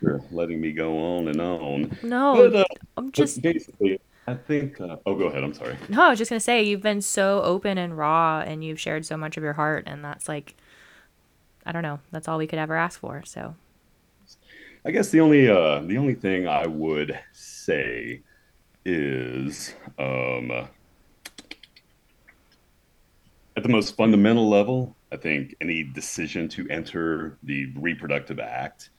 for letting me go on and on. No, But, uh, I'm just basically, I think. Uh, oh, go ahead. I'm sorry. No, I was just gonna say you've been so open and raw, and you've shared so much of your heart, and that's like, I don't know, that's all we could ever ask for. So I guess the only uh, the only thing I would say is um, at the most fundamental level, I think any decision to enter the reproductive act,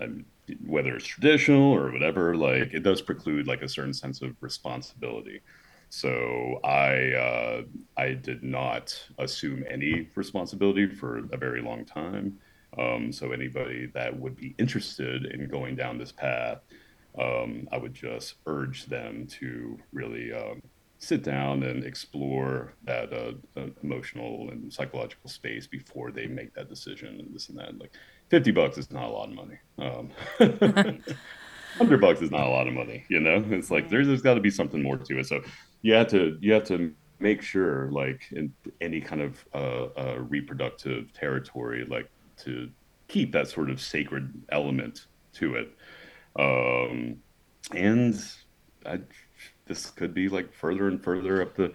um, whether it's traditional or whatever, like it does preclude like a certain sense of responsibility. So I uh, I did not assume any responsibility for a very long time. Um, so anybody that would be interested in going down this path, um, I would just urge them to really um, sit down and explore that uh, emotional and psychological space before they make that decision and this and that. Like fifty bucks is not a lot of money. Um, Hundred bucks is not a lot of money, you know. It's like there's, there's got to be something more to it. So you have to you have to make sure, like in any kind of uh, uh, reproductive territory, like to keep that sort of sacred element to it. Um, and I, this could be like further and further up the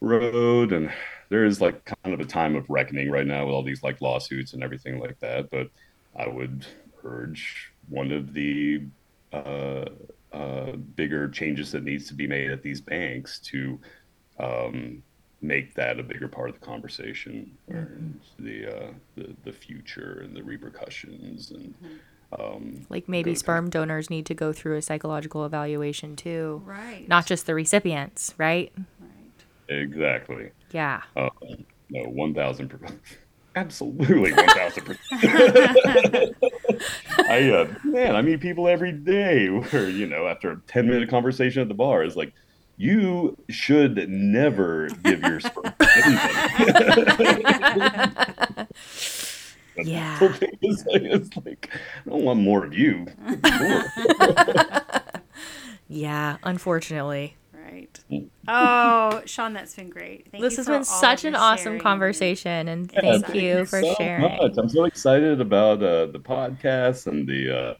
road, and there is like kind of a time of reckoning right now with all these like lawsuits and everything like that. But I would urge one of the uh, uh, bigger changes that needs to be made at these banks to um, make that a bigger part of the conversation, and the, uh, the the future and the repercussions and. Um, Like maybe go to- sperm donors need to go through a psychological evaluation too. Right. Not just the recipients, right? Right. exactly. Yeah. Um, no, one thousand percent. Absolutely, one thousand percent. I uh, man, I meet people every day where you know after a ten minute conversation at the bar is like, you should never give your sperm. Yeah. it's, like, it's like I don't want more of you. Sure. Yeah, unfortunately. Right. Oh, Shaun, that's been great. Thank this you has for been all such an awesome sharing. conversation and Yeah, thank you for so sharing. much. I'm so excited about uh, the podcast and the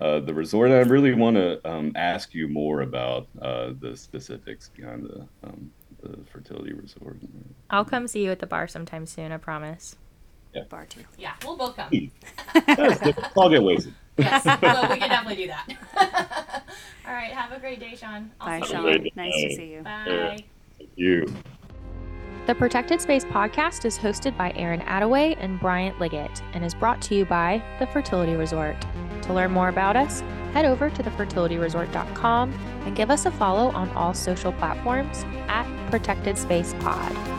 uh, uh, the resort. I really want to um, ask you more about uh, the specifics behind the um, the fertility resort. I'll come see you at the bar sometime soon, I promise. Yeah. Bar too. Yeah, we'll both come. I'll get wasted. Yes, well, we can definitely do that. All right, have a great day, Shaun. Bye, see Shaun. later. Nice to see you. Bye. You. The Protected Space podcast is hosted by Erin Attaway and Bryant Liggett and is brought to you by The Fertility Resort. To learn more about us, head over to thefertilityresort.com and give us a follow on all social platforms at Protected Space Pod.